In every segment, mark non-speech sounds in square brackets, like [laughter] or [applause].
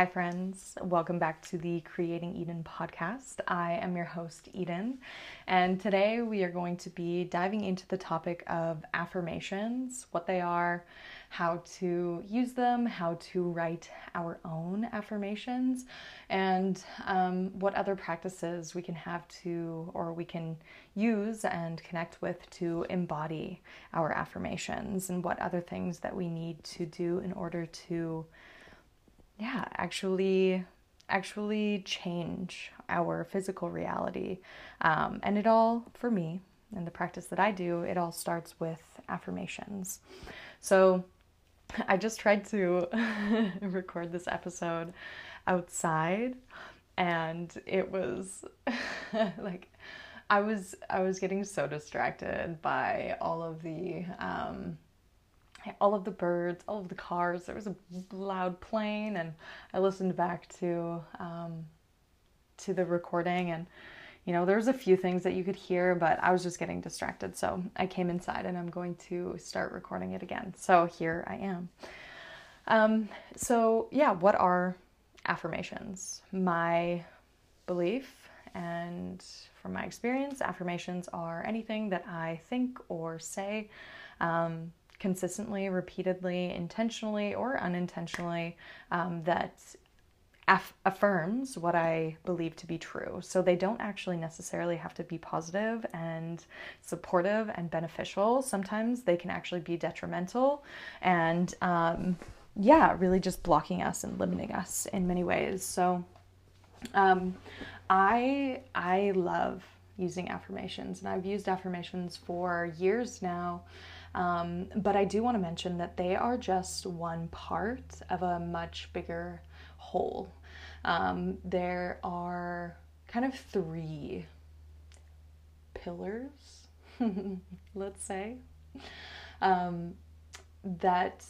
Hi, friends. Welcome back to the Creating Eden podcast. I am your host, Eden, and today we are going to be diving into the topic of affirmations, what they are, how to use them, how to write our own affirmations, and um, what other practices we can have to or we can use and connect with to embody our affirmations, and what other things that we need to do in order to yeah, actually actually change our physical reality. Um, and it all, for me, and the practice that I do, it all starts with affirmations. So I just tried to [laughs] record this episode outside and it was [laughs] like I was I was getting so distracted by all of the um, all of the birds, all of the cars. There was a loud plane, and I listened back to um, to the recording, and you know there was a few things that you could hear, but I was just getting distracted. So I came inside, and I'm going to start recording it again. So here I am. Um, so yeah, what are affirmations? My belief and from my experience, affirmations are anything that I think or say. Um, consistently, repeatedly, intentionally or unintentionally um, that aff- affirms what I believe to be true. So they don't actually necessarily have to be positive and supportive and beneficial. Sometimes they can actually be detrimental and, um, yeah, really just blocking us and limiting us in many ways. So, um, I I love using affirmations, and I've used affirmations for years now. Um, but I do want to mention that they are just one part of a much bigger whole. Um, there are kind of three pillars, [laughs] let's say, um, that,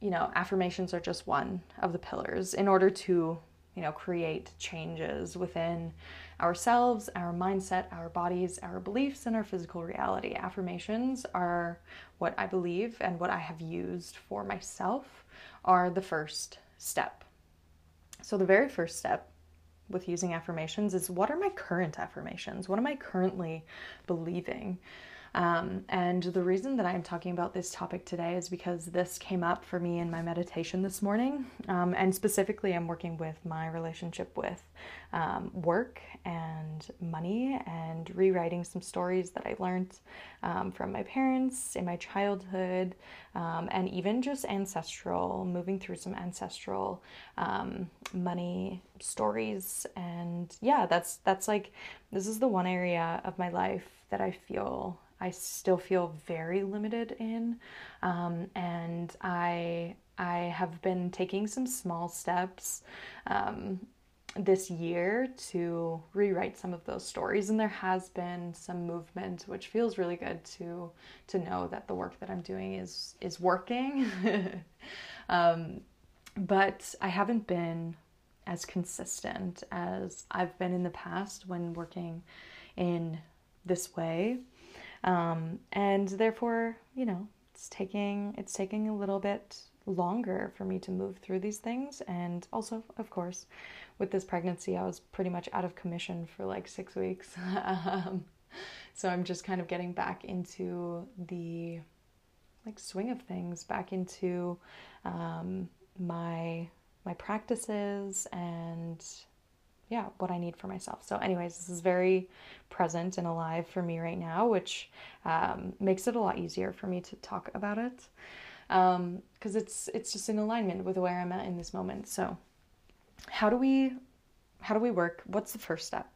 you know, affirmations are just one of the pillars in order to, you know, create changes within ourselves, our mindset, our bodies, our beliefs, and our physical reality. Affirmations are what I believe and what I have used for myself are the first step. So, the very first step with using affirmations is what are my current affirmations? What am I currently believing? Um, and the reason that I'm talking about this topic today is because this came up for me in my meditation this morning. Um, and specifically, I'm working with my relationship with um, work and money and rewriting some stories that I learned um, from my parents in my childhood um, and even just ancestral, moving through some ancestral um, money stories. And yeah, that's, that's like, this is the one area of my life that I feel I still feel very limited in, um, and I I have been taking some small steps um, this year to rewrite some of those stories, and there has been some movement, which feels really good to to know that the work that I'm doing is is working. [laughs] um, but I haven't been as consistent as I've been in the past when working in this way um, and therefore, you know, it's taking it's taking a little bit longer for me to move through these things. And also, of course, with this pregnancy, I was pretty much out of commission for like six weeks. [laughs] um, so I'm just kind of getting back into the like swing of things, back into um, my my practices and yeah, what I need for myself. So, anyways, this is very present and alive for me right now, which um, makes it a lot easier for me to talk about it because um, it's it's just in alignment with where I'm at in this moment. So, how do we how do we work? What's the first step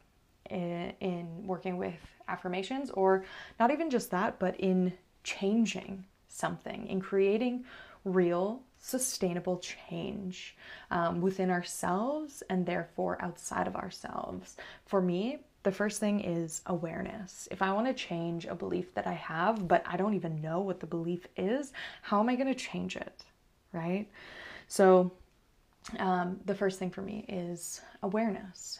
in, in working with affirmations, or not even just that, but in changing something, in creating real sustainable change um, within ourselves and therefore outside of ourselves. For me, the first thing is awareness. If I want to change a belief that I have, but I don't even know what the belief is, how am I going to change it? Right? So, um, the first thing for me is awareness.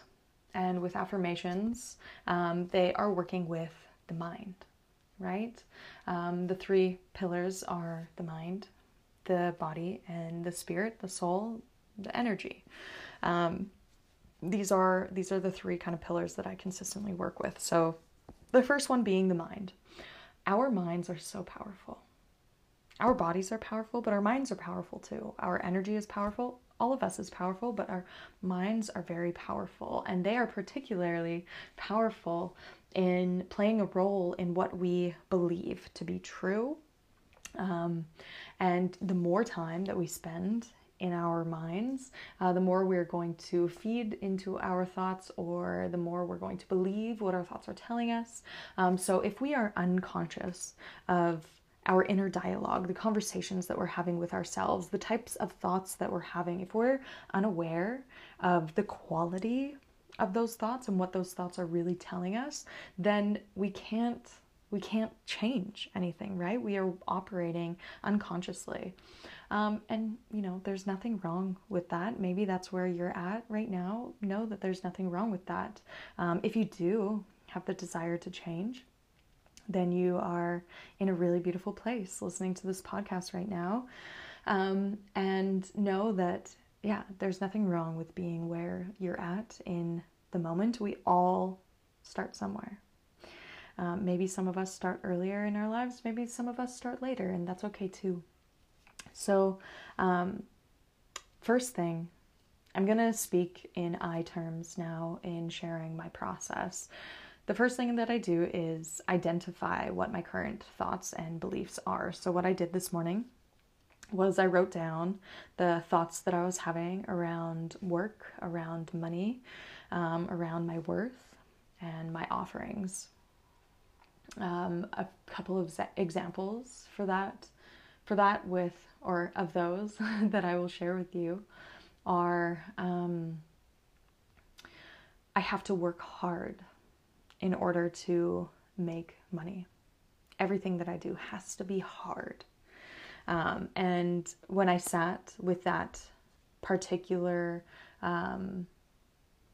And with affirmations, um, they are working with the mind, right? Um, the three pillars are the mind, the body and the spirit, the soul, the energy. Um, these are these are the three kind of pillars that I consistently work with. So the first one being the mind. Our minds are so powerful. Our bodies are powerful, but our minds are powerful too. Our energy is powerful. All of us is powerful, but our minds are very powerful, and they are particularly powerful in playing a role in what we believe to be true. Um, and the more time that we spend in our minds, uh, the more we're going to feed into our thoughts, or the more we're going to believe what our thoughts are telling us. Um, so, if we are unconscious of our inner dialogue, the conversations that we're having with ourselves, the types of thoughts that we're having, if we're unaware of the quality of those thoughts and what those thoughts are really telling us, then we can't we can't change anything, right? We are operating unconsciously. Um, and, you know, there's nothing wrong with that. Maybe that's where you're at right now. Know that there's nothing wrong with that. Um, if you do have the desire to change, then you are in a really beautiful place listening to this podcast right now. Um, and know that, yeah, there's nothing wrong with being where you're at in the moment. We all start somewhere. Um, maybe some of us start earlier in our lives, maybe some of us start later, and that's okay too. So, um, first thing, I'm going to speak in I terms now in sharing my process. The first thing that I do is identify what my current thoughts and beliefs are. So, what I did this morning was I wrote down the thoughts that I was having around work, around money, um, around my worth, and my offerings um, a couple of examples for that for that with or of those [laughs] that I will share with you are um, I have to work hard in order to make money. Everything that I do has to be hard. Um, and when I sat with that particular um,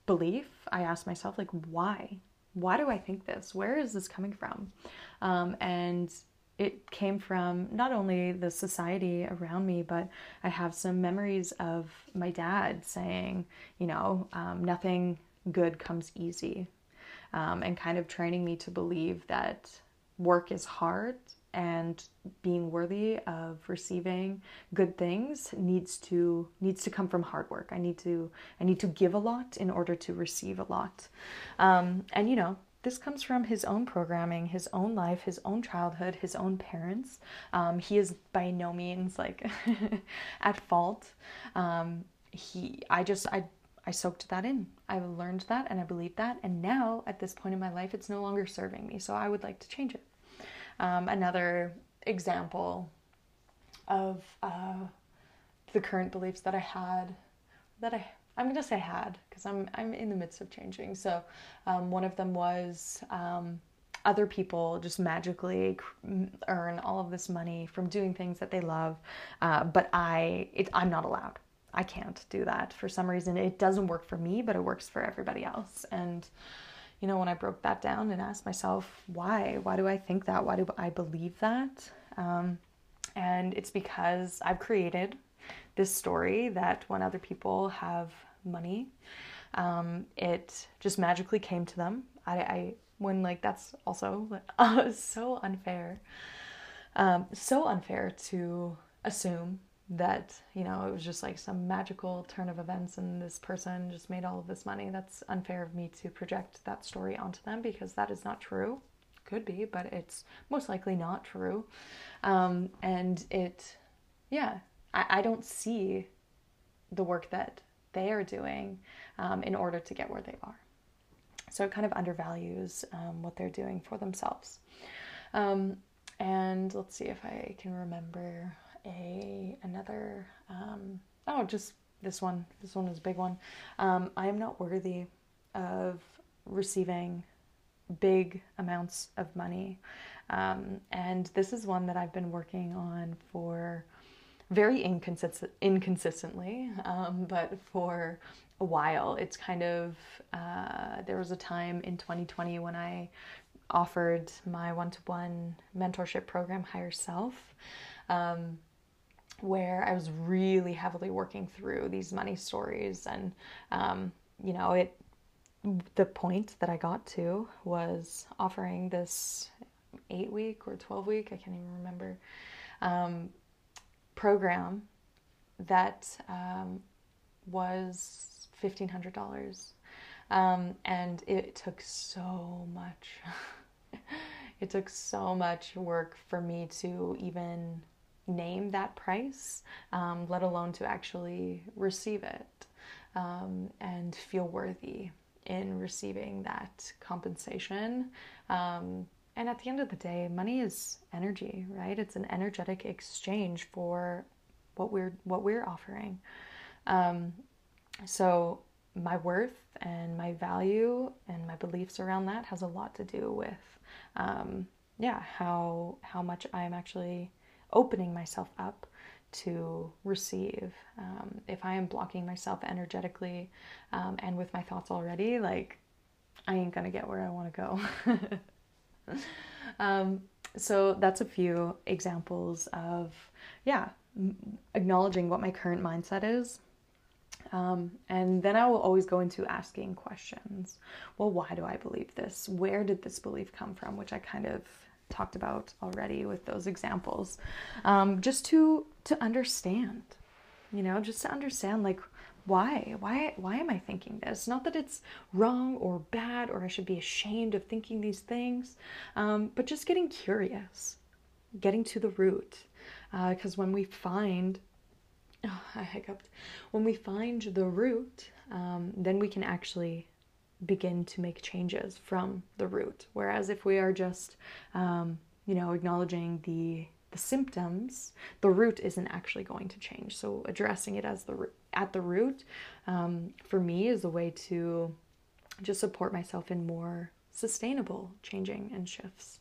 belief, I asked myself, like, why? Why do I think this? Where is this coming from? Um, and it came from not only the society around me, but I have some memories of my dad saying, you know, um, nothing good comes easy, um, and kind of training me to believe that work is hard and being worthy of receiving good things needs to needs to come from hard work i need to i need to give a lot in order to receive a lot um, and you know this comes from his own programming his own life his own childhood his own parents um, he is by no means like [laughs] at fault um, he i just i I soaked that in. I learned that and I believed that. And now, at this point in my life, it's no longer serving me. So I would like to change it. Um, another example of uh, the current beliefs that I had, that I I'm gonna say had because I'm I'm in the midst of changing. So um, one of them was um, other people just magically earn all of this money from doing things that they love, uh, but I it, I'm not allowed. I can't do that for some reason. It doesn't work for me, but it works for everybody else, and you know, when I broke that down and asked myself, why? Why do I think that? Why do I believe that? Um, and it's because I've created this story that when other people have money, um, it just magically came to them. I, I when like that's also uh, [laughs] so unfair, um, so unfair to assume that you know it was just like some magical turn of events and this person just made all of this money. That's unfair of me to project that story onto them because that is not true. Could be but it's most likely not true. Um, and it yeah I, I, don't see the work that they are doing um, in order to get where they are. So it kind of undervalues um, what they're doing for themselves. Um, and let's see if i can remember a another um, oh just this one. This one is a big one. Um, i am not worthy of receiving big amounts of money. Um, and this is one that i've been working on for very inconsistent inconsistently um, but for a while. It's kind of uh, there was a time in 2020 when i offered my one-to-one mentorship program higher self. Um, where I was really heavily working through these money stories. And, um, you know, it, the point that I got to was offering this eight week or 12 week, I can't even remember, um, program that um, was $1,500. Um, and it took so much. [laughs] it took so much work for me to even name that price, um, let alone to actually receive it um, and feel worthy in receiving that compensation. Um, and at the end of the day, money is energy, right? It's an energetic exchange for what we're what we're offering. Um, so my worth and my value and my beliefs around that has a lot to do with, um, yeah, how how much I'm actually opening myself up to receive. Um, if I am blocking myself energetically um, and with my thoughts already, like I ain't gonna get where I want to go. [laughs] um, so that's a few examples of, yeah, acknowledging what my current mindset is. Um, and then I will always go into asking questions. Well, why do I believe this? Where did this belief come from? Which I kind of talked about already with those examples. Um, just to to understand, you know, just to understand like why why why am i thinking this not that it's wrong or bad or i should be ashamed of thinking these things um, but just getting curious getting to the root because uh, when we find oh, [laughs] i hiccuped when we find the root um, then we can actually begin to make changes from the root whereas if we are just um, you know acknowledging the the symptoms, the root isn't actually going to change. So addressing it as the at the root, um, for me, is a way to just support myself in more sustainable changing and shifts.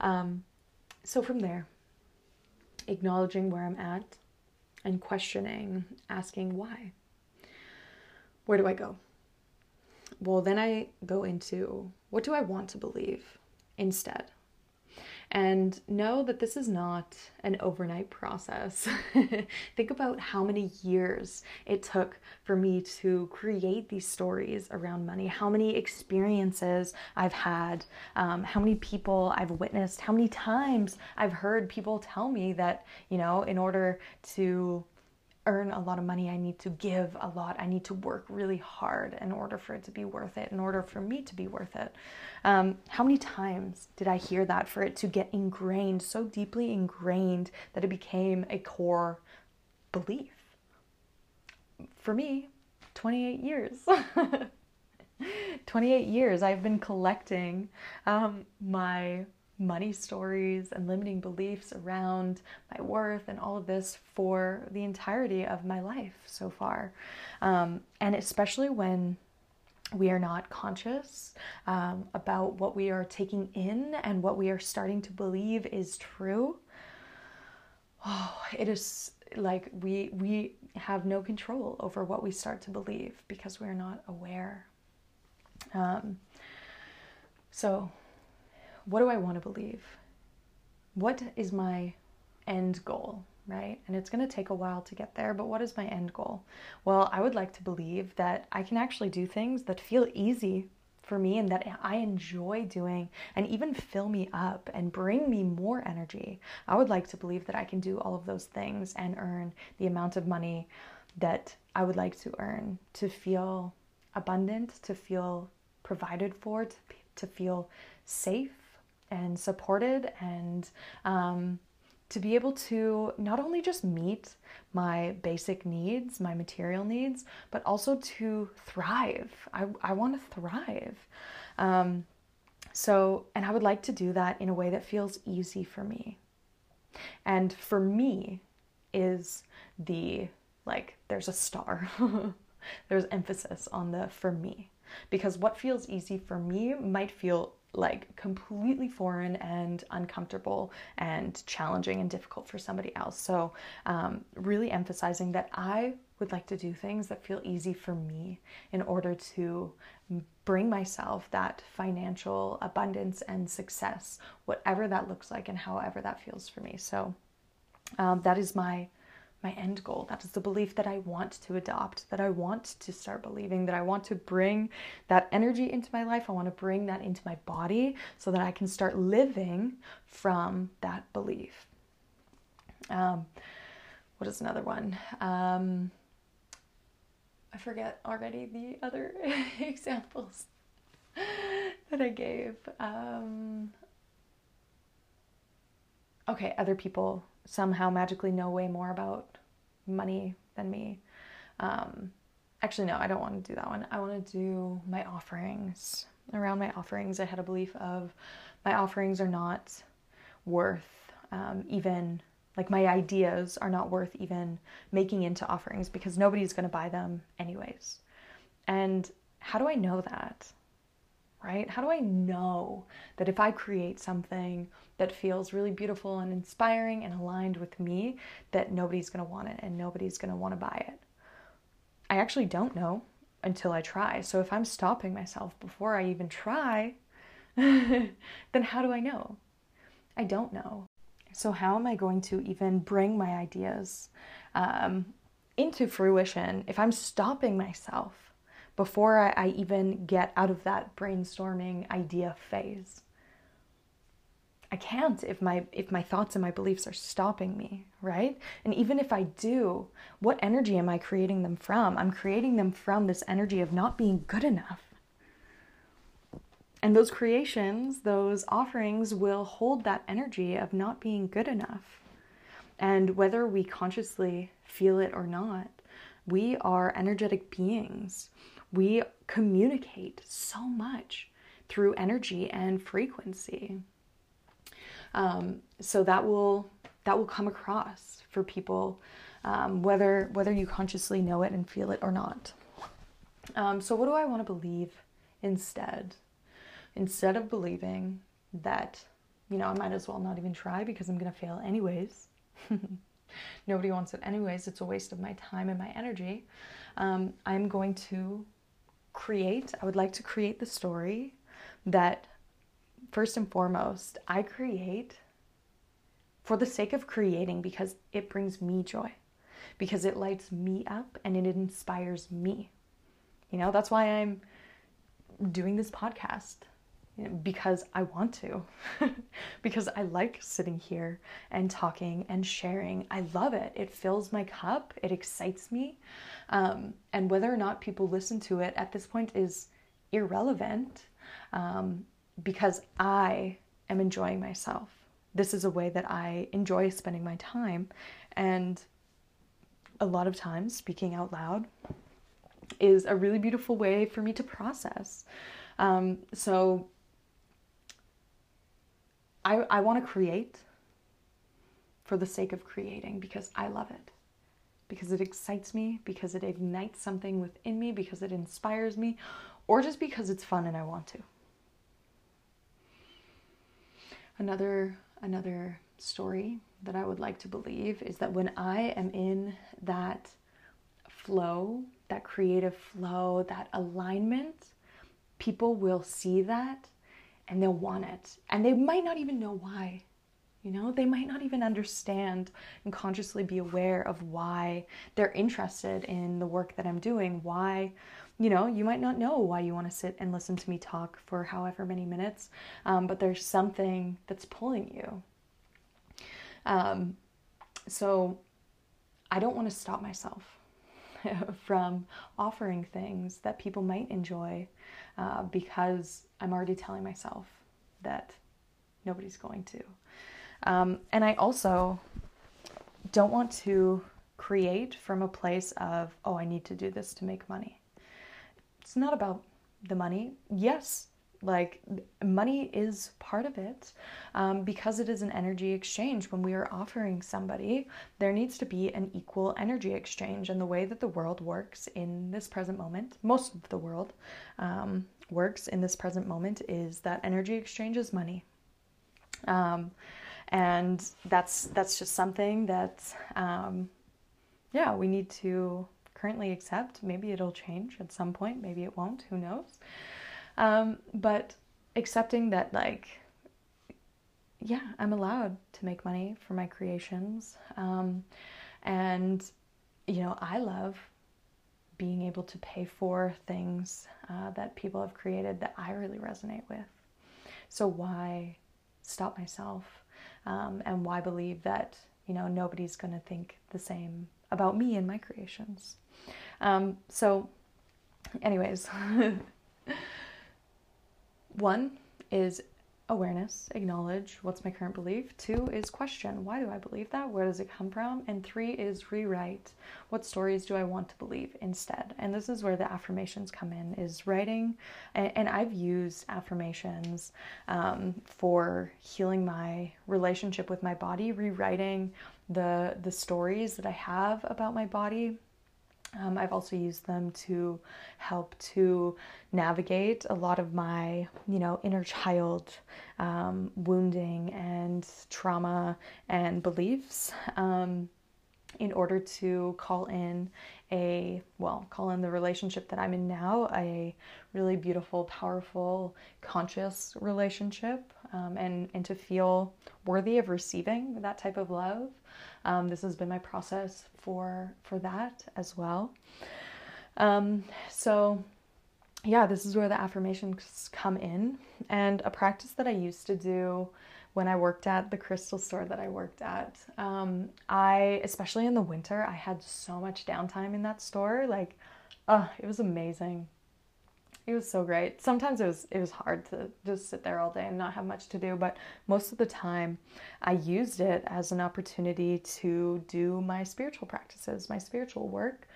Um, so from there, acknowledging where I'm at and questioning, asking why. Where do I go? Well, then I go into what do I want to believe instead? And know that this is not an overnight process. [laughs] Think about how many years it took for me to create these stories around money, how many experiences I've had, um, how many people I've witnessed, how many times I've heard people tell me that, you know, in order to earn a lot of money, I need to give a lot. I need to work really hard in order for it to be worth it, in order for me to be worth it. Um, how many times did I hear that for it to get ingrained, so deeply ingrained that it became a core belief? For me, 28 years. [laughs] 28 years I've been collecting um, my money stories and limiting beliefs around my worth and all of this for the entirety of my life so far. Um, and especially when we are not conscious um, about what we are taking in and what we are starting to believe is true. Oh, it is like we we have no control over what we start to believe because we're not aware. Um, so what do I want to believe? What is my end goal, right? And it's going to take a while to get there, but what is my end goal? Well, I would like to believe that I can actually do things that feel easy for me and that I enjoy doing and even fill me up and bring me more energy. I would like to believe that I can do all of those things and earn the amount of money that I would like to earn to feel abundant, to feel provided for, to, to feel safe and supported and um, to be able to not only just meet my basic needs, my material needs, but also to thrive. I, I want to thrive. Um, so, and I would like to do that in a way that feels easy for me. And for me is the like, there's a star, [laughs] there's emphasis on the for me. Because what feels easy for me might feel like completely foreign and uncomfortable and challenging and difficult for somebody else. So, um, really emphasizing that I would like to do things that feel easy for me in order to bring myself that financial abundance and success, whatever that looks like and however that feels for me. So, um, that is my my end goal. That is the belief that I want to adopt, that I want to start believing, that I want to bring that energy into my life. I want to bring that into my body so that I can start living from that belief. Um, what is another one? Um, I forget already the other [laughs] examples that I gave. Um, okay, other people somehow magically know way more about money than me. Um, actually, no, I don't want to do that one. I want to do my offerings. Around my offerings, I had a belief of my offerings are not worth um, even like my ideas are not worth even making into offerings because nobody's going to buy them anyways. And how do I know that? Right? How do I know that if I create something that feels really beautiful and inspiring and aligned with me, that nobody's going to want it and nobody's going to want to buy it? I actually don't know until I try. So if I'm stopping myself before I even try, [laughs] then how do I know? I don't know. So, how am I going to even bring my ideas um, into fruition if I'm stopping myself before I, I even get out of that brainstorming idea phase? I can't if my if my thoughts and my beliefs are stopping me, right? And even if I do, what energy am I creating them from? I'm creating them from this energy of not being good enough. And those creations, those offerings will hold that energy of not being good enough. And whether we consciously feel it or not, we are energetic beings. We communicate so much through energy and frequency. Um, so that will that will come across for people, um, whether whether you consciously know it and feel it or not. Um, so what do I want to believe instead? instead of believing that, you know, I might as well not even try because I'm to fail anyways. [laughs] Nobody wants it anyways. It's a waste of my time and my energy. Um, I'm going to create, I would like to create the story that, first and foremost, I create for the sake of creating because it brings me joy, because it lights me up and it inspires me. You know, that's why I'm doing this podcast because I want to, [laughs] because I like sitting here and talking and sharing. I love it. It fills my cup, it excites me. Um, and whether or not people listen to it at this point is irrelevant um, because I am enjoying myself. This is a way that I enjoy spending my time. And a lot of times, speaking out loud is a really beautiful way for me to process. Um, so, I, I want to create for the sake of creating because I love it. Because it excites me, because it ignites something within me, because it inspires me, or just because it's fun and I want to. Another another story that I would like to believe is that when I am in that flow, that creative flow, that alignment, people will see that and they'll want it. And they might not even know why. You know, they might not even understand and consciously be aware of why they're interested in the work that I'm doing. Why, you know, you might not know why you want to sit and listen to me talk for however many minutes, um, but there's something that's pulling you. Um, so I don't want to stop myself [laughs] from offering things that people might enjoy uh, because I'm already telling myself that nobody's going to. Um, and I also don't want to create from a place of, oh, I need to do this to make money. It's not about the money. Yes, like money is part of it um, because it is an energy exchange. When we are offering somebody, there needs to be an equal energy exchange. And the way that the world works in this present moment, most of the world um, works in this present moment, is that energy exchange is money. Um, and that's that's just something that um, yeah we need to currently accept. Maybe it'll change at some point. Maybe it won't. Who knows? Um, but accepting that, like, yeah, I'm allowed to make money for my creations. Um, And, you know, I love being able to pay for things uh, that people have created that I really resonate with. So why stop myself? Um, and why believe that, you know, nobody's going to think the same about me and my creations? Um, so, anyways, [laughs] one is awareness, acknowledge what's my current belief. Two is question, why do I believe that? Where does it come from? And three is rewrite, what stories do I want to believe instead? And this is where the affirmations come in, is writing. And, I've used affirmations um, for healing my relationship with my body, rewriting the the stories that I have about my body um, I've also used them to help to navigate a lot of my, you know, inner child um, wounding and trauma and beliefs um, in order to call in a, well, call in the relationship that I'm in now, a really beautiful, powerful, conscious relationship, um, and, and to feel worthy of receiving that type of love. Um, this has been my process for for that as well. Um, so yeah, this is where the affirmations come in, and a practice that I used to do when I worked at the crystal store that I worked at. Um, I, especially in the winter, I had so much downtime in that store. Like, oh, it was amazing. It was so great. Sometimes it was it was hard to just sit there all day and not have much to do, but most of the time I used it as an opportunity to do my spiritual practices, my spiritual work.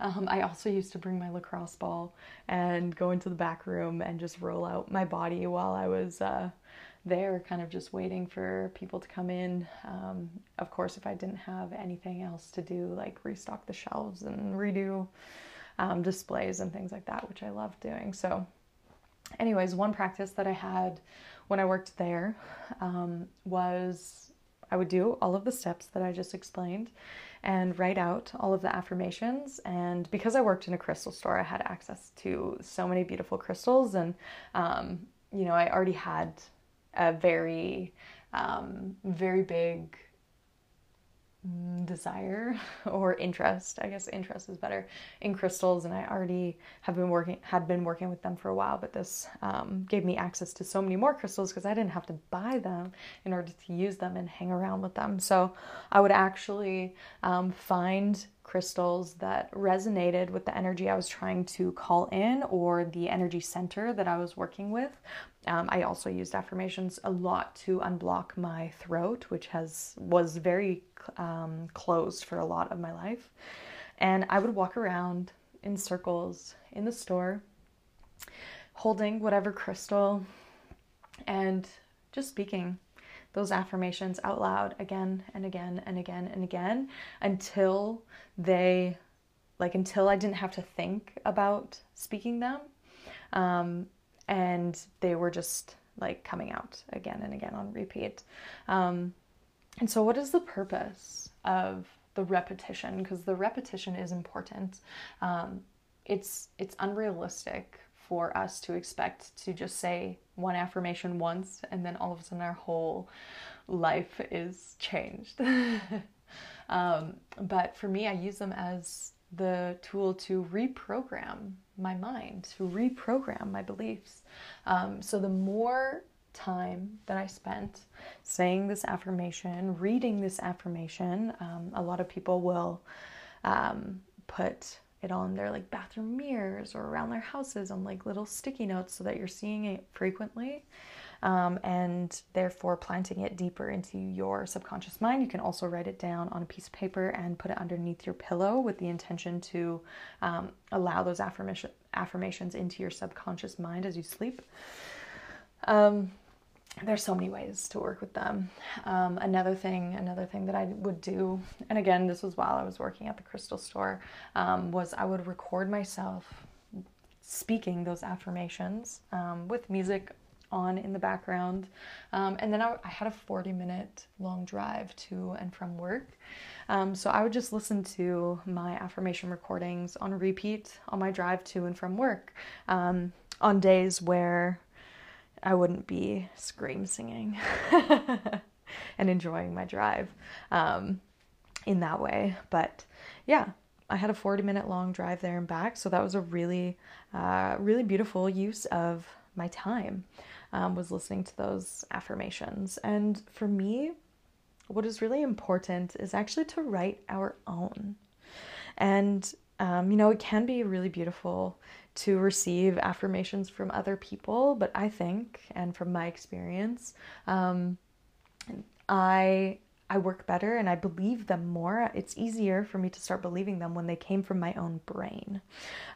Um, I also used to bring my lacrosse ball and go into the back room and just roll out my body while I was uh, there, kind of just waiting for people to come in. Um, of course, if I didn't have anything else to do, like restock the shelves and redo um, displays and things like that, which I love doing. So, anyways, one practice that I had when I worked there um, was I would do all of the steps that I just explained and write out all of the affirmations. And because I worked in a crystal store, I had access to so many beautiful crystals. And, um, you know, I already had a very, um, very big desire [laughs] or interest. I guess interest is better in crystals and i already have been working had been working with them for a while but this um, gave me access to so many more crystals because i didn't have to buy them in order to use them and hang around with them. So i would actually um, find crystals that resonated with the energy I was trying to call in or the energy center that I was working with. Um, I also used affirmations a lot to unblock my throat, which has was very um, closed for a lot of my life. And I would walk around in circles in the store, holding whatever crystal and just speaking those affirmations out loud again and again and again and again until they, like, until I didn't have to think about speaking them. Um, and they were just like coming out again and again on repeat. Um, and so, what is the purpose of the repetition? Because the repetition is important. Um, it's it's unrealistic for us to expect to just say one affirmation once and then all of a sudden our whole life is changed. [laughs] um, but for me, I use them as the tool to reprogram my mind, to reprogram my beliefs. Um, so the more time that I spent saying this affirmation, reading this affirmation, um, a lot of people will um, put it on their like bathroom mirrors or around their houses on like little sticky notes so that you're seeing it frequently um, and therefore planting it deeper into your subconscious mind. You can also write it down on a piece of paper and put it underneath your pillow with the intention to um, allow those affirmation, affirmations into your subconscious mind as you sleep. Um, there's so many ways to work with them. Um, another thing, another thing that I would do, and again, this was while I was working at the crystal store, um, was I would record myself speaking those affirmations um, with music on in the background, um, and then I, I, had a 40 minute long drive to and from work. Um, so I would just listen to my affirmation recordings on repeat on my drive to and from work um, on days where I wouldn't be scream singing [laughs] and enjoying my drive. Um, in that way. But yeah, I had a 40 minute long drive there and back. So that was a really, uh, really beautiful use of my time, um, was listening to those affirmations. And for me, what is really important is actually to write our own. And, um, you know, it can be really beautiful to receive affirmations from other people, but I think, and from my experience, um, I I work better and I believe them more. It's easier for me to start believing them when they came from my own brain,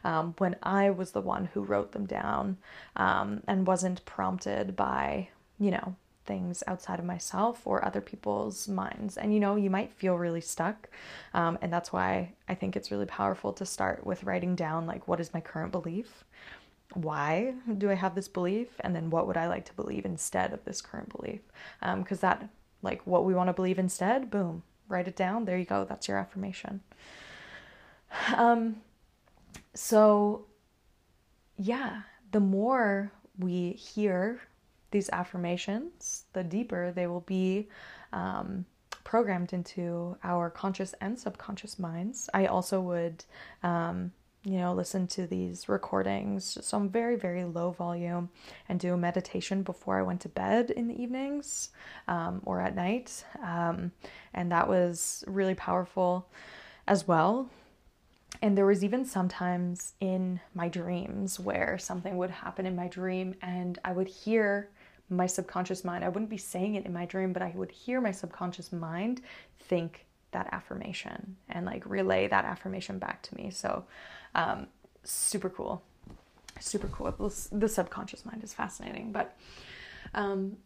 um, when I was the one who wrote them down um, and wasn't prompted by, you know, things outside of myself or other people's minds. And you know, you might feel really stuck. Um, and that's why I think it's really powerful to start with writing down, like, what is my current belief? Why do I have this belief? And then what would I like to believe instead of this current belief? Because um, that like what we want to believe instead, boom, write it down. There you go. That's your affirmation. Um, so, yeah, the more we hear these affirmations, the deeper they will be um, programmed into our conscious and subconscious minds. I also would um, you know, listen to these recordings, some very, very low volume, and do a meditation before I went to bed in the evenings um, or at night. Um, and that was really powerful as well. And there was even sometimes in my dreams where something would happen in my dream and I would hear my subconscious mind. I wouldn't be saying it in my dream, but I would hear my subconscious mind think that affirmation and like relay that affirmation back to me. So um, super cool. Super cool. The subconscious mind is fascinating. But um,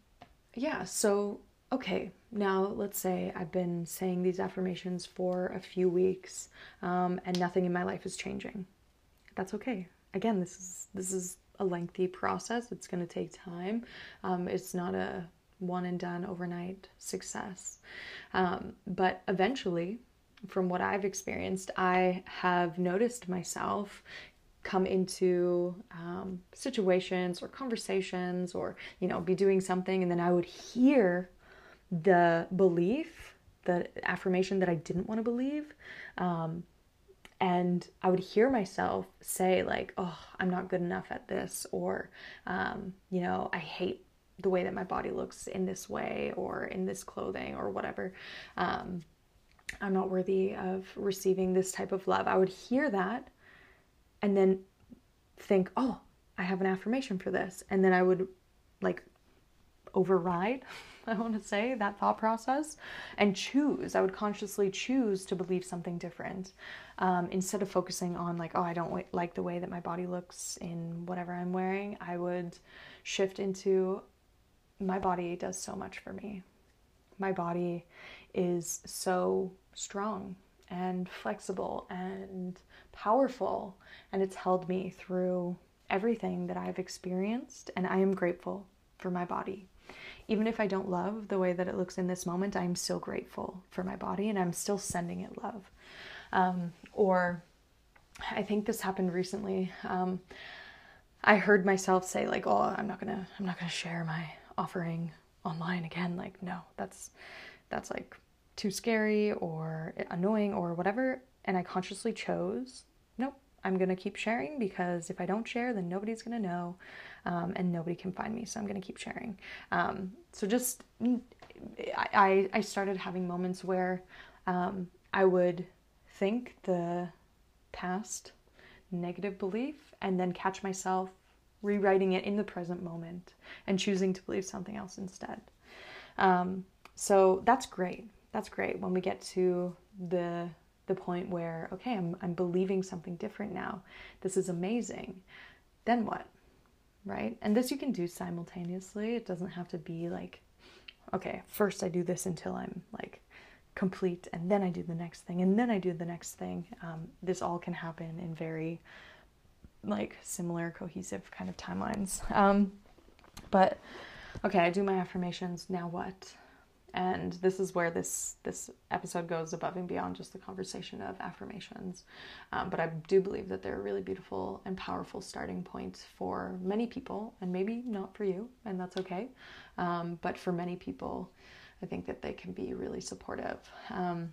yeah, so okay, now let's say I've been saying these affirmations for a few weeks um, and nothing in my life is changing. That's okay. Again, this is this is a lengthy process. It's going to take time. Um, it's not a one and done overnight success. Um, but eventually, from what I've experienced, I have noticed myself come into um, situations or conversations or, you know, be doing something, and then I would hear the belief, the affirmation that I didn't want to believe. Um, and I would hear myself say, like, oh, I'm not good enough at this, or, um, you know, I hate the way that my body looks in this way or in this clothing or whatever. Um, I'm not worthy of receiving this type of love. I would hear that and then think, oh, I have an affirmation for this. And then I would like override, [laughs] I want to say, that thought process and choose. I would consciously choose to believe something different um, instead of focusing on, like, oh, I don't like the way that my body looks in whatever I'm wearing. I would shift into, my body does so much for me. My body is so strong and flexible and powerful, and it's held me through everything that I've experienced, and I am grateful for my body. Even if I don't love the way that it looks in this moment, I'm still grateful for my body and I'm still sending it love. Um, or I think this happened recently. Um, I heard myself say like, "Oh, I'm not gonna, I'm not gonna share my offering online again." Like, no, that's that's like too scary or annoying or whatever. And I consciously chose, nope, I'm to keep sharing because if I don't share, then nobody's to know um, and nobody can find me. So I'm going to keep sharing. Um, so just, I, I started having moments where um, I would think the past negative belief and then catch myself rewriting it in the present moment and choosing to believe something else instead. Um, so that's great that's great when we get to the the point where okay I'm, I'm believing something different now this is amazing then what right? And this you can do simultaneously. It doesn't have to be like okay first i do this until i'm like complete and then i do the next thing and then i do the next thing. Um, this all can happen in very like similar cohesive kind of timelines. Um, but okay i do my affirmations. Now what and this is where this this episode goes above and beyond just the conversation of affirmations um, but i do believe that they're a really beautiful and powerful starting point for many people and maybe not for you and that's okay um, but for many people i think that they can be really supportive um,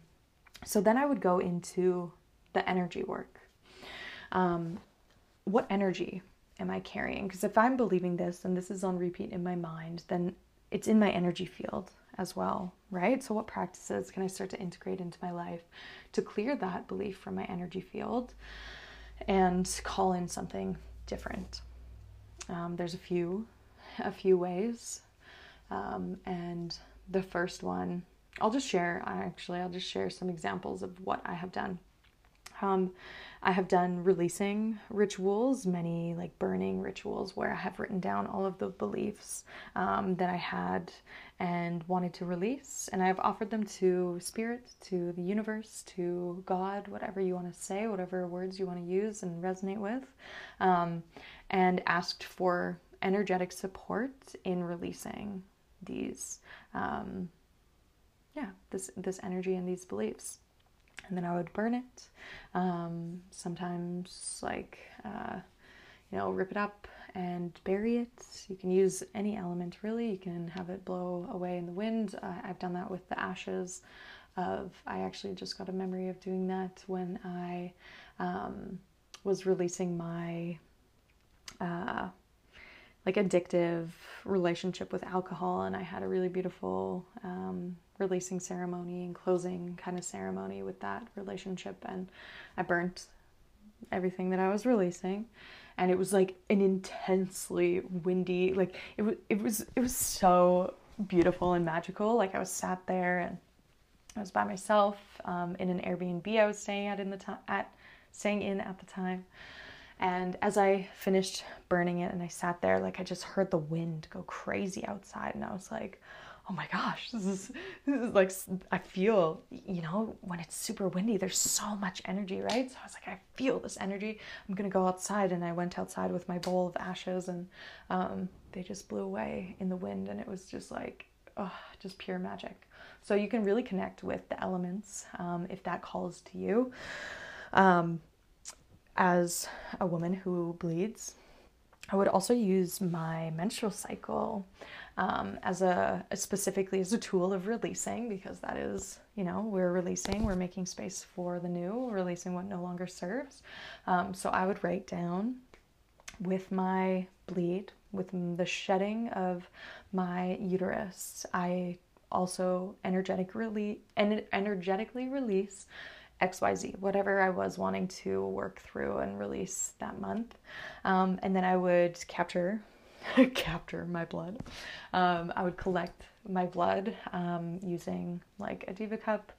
So then I would go into the energy work. Um, what energy am I carrying? Because if I'm believing this and this is on repeat in my mind, then it's in my energy field as well, right? So, what practices can I start to integrate into my life to clear that belief from my energy field and call in something different? Um, there's a few, a few ways, um, and the first one, I'll just share. Actually, I'll just share some examples of what I have done. Um, I have done releasing rituals, many like burning rituals, where I have written down all of the beliefs um, that I had and wanted to release. And I've offered them to spirit, to the universe, to God, whatever you want to say, whatever words you want to use and resonate with, um, and asked for energetic support in releasing these. Um, yeah, this this energy and these beliefs and then I would burn it. Um, sometimes, like, uh, you know, rip it up and bury it. You can use any element really. You can have it blow away in the wind. Uh, I've done that with the ashes of. I actually just got a memory of doing that when I um, was releasing my. Uh, like addictive relationship with alcohol and i had a really beautiful um, releasing ceremony and closing kind of ceremony with that relationship and I burnt everything that I was releasing and it was like an intensely windy like it was it was it was so beautiful and magical. Like I was sat there and I was by myself um, in an Airbnb I was staying at in the time at staying in at the time. And as I finished burning it and I sat there like I just heard the wind go crazy outside and I was like oh my gosh, this is this is like I feel, you know, when it's super windy, there's so much energy, right? So I was like, I feel this energy. I'm gonna go outside, and I went outside with my bowl of ashes, and um, they just blew away in the wind, and it was just like, oh, just pure magic. So you can really connect with the elements um, if that calls to you. Um, as a woman who bleeds, I would also use my menstrual cycle um, as a, specifically as a tool of releasing because that is you know we're releasing we're making space for the new releasing what no longer serves. Um, so i would write down with my bleed with the shedding of my uterus i also energetically and energetically release xyz whatever i was wanting to work through and release that month. Um, and then i would capture [laughs] capture my blood. Um, I would collect my blood um, using like a diva cup,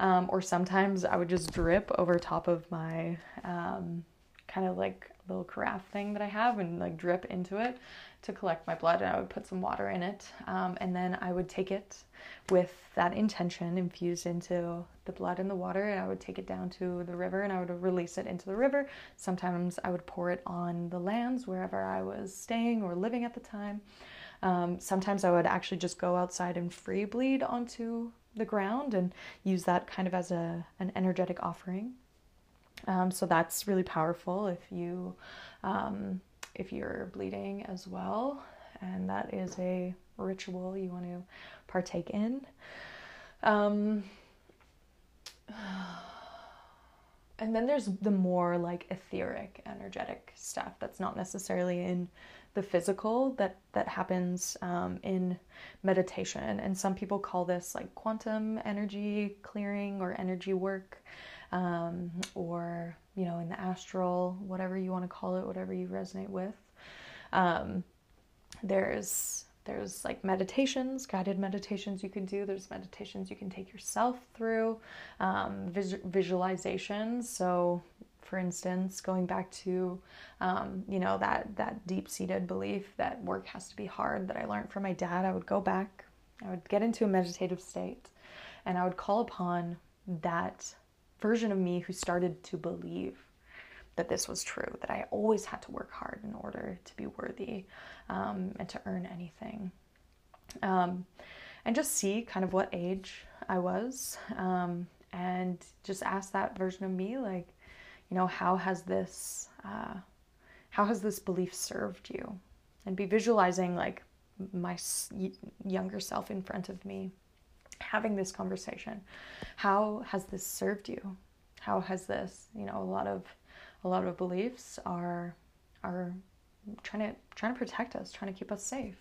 um, or sometimes I would just drip over top of my um, kind of like little carafe thing that I have and like drip into it to collect my blood. And I would put some water in it, um, and then I would take it with that intention infused into the blood and the water and I would take it down to the river and I would release it into the river. Sometimes I would pour it on the lands wherever I was staying or living at the time. Um, sometimes I would actually just go outside and free bleed onto the ground and use that kind of as a an energetic offering. Um, so that's really powerful if you um, if you're bleeding as well, and that is a ritual you want to partake in. Um, [sighs] and then there's the more like etheric, energetic stuff that's not necessarily in the physical that that happens um, in meditation. And some people call this like quantum energy clearing or energy work, um, or you know, in the astral, whatever you want to call it, whatever you resonate with. Um, there's there's like meditations, guided meditations you can do. There's meditations you can take yourself through, um, vis- visualizations. So, for instance, going back to um, you know that that deep seated belief that work has to be hard that I learned from my dad, I would go back, I would get into a meditative state, and I would call upon that version of me who started to believe that this was true, that I always had to work hard in order to be worthy um, and to earn anything. Um, and just see kind of what age I was um, and just ask that version of me, like, you know, how has this, uh, how has this belief served you? And be visualizing like my younger self in front of me having this conversation. How has this served you? How has this, you know, a lot of a lot of beliefs are are trying to trying to protect us, trying to keep us safe.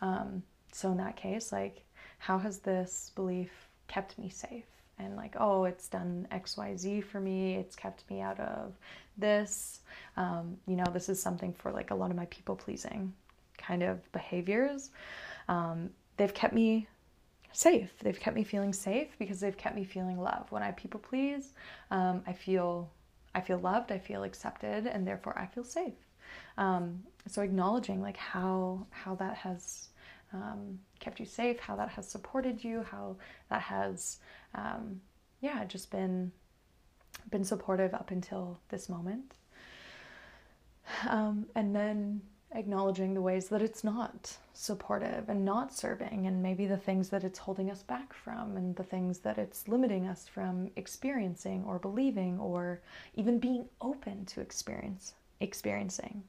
Um, so in that case, like, how has this belief kept me safe? And like, oh, it's done X, Y, Z for me. It's kept me out of this. Um, you know, this is something for like a lot of my people pleasing kind of behaviors. Um, they've kept me safe. They've kept me feeling safe because they've kept me feeling love. When I people please, um, I feel I feel loved. I feel accepted, and therefore I feel safe. Um, so acknowledging like how how that has um, kept you safe, how that has supported you, how that has um, yeah just been been supportive up until this moment. Um, and then acknowledging the ways that it's not supportive and not serving, and maybe the things that it's holding us back from, and the things that it's limiting us from experiencing or believing, or even being open to experience experiencing.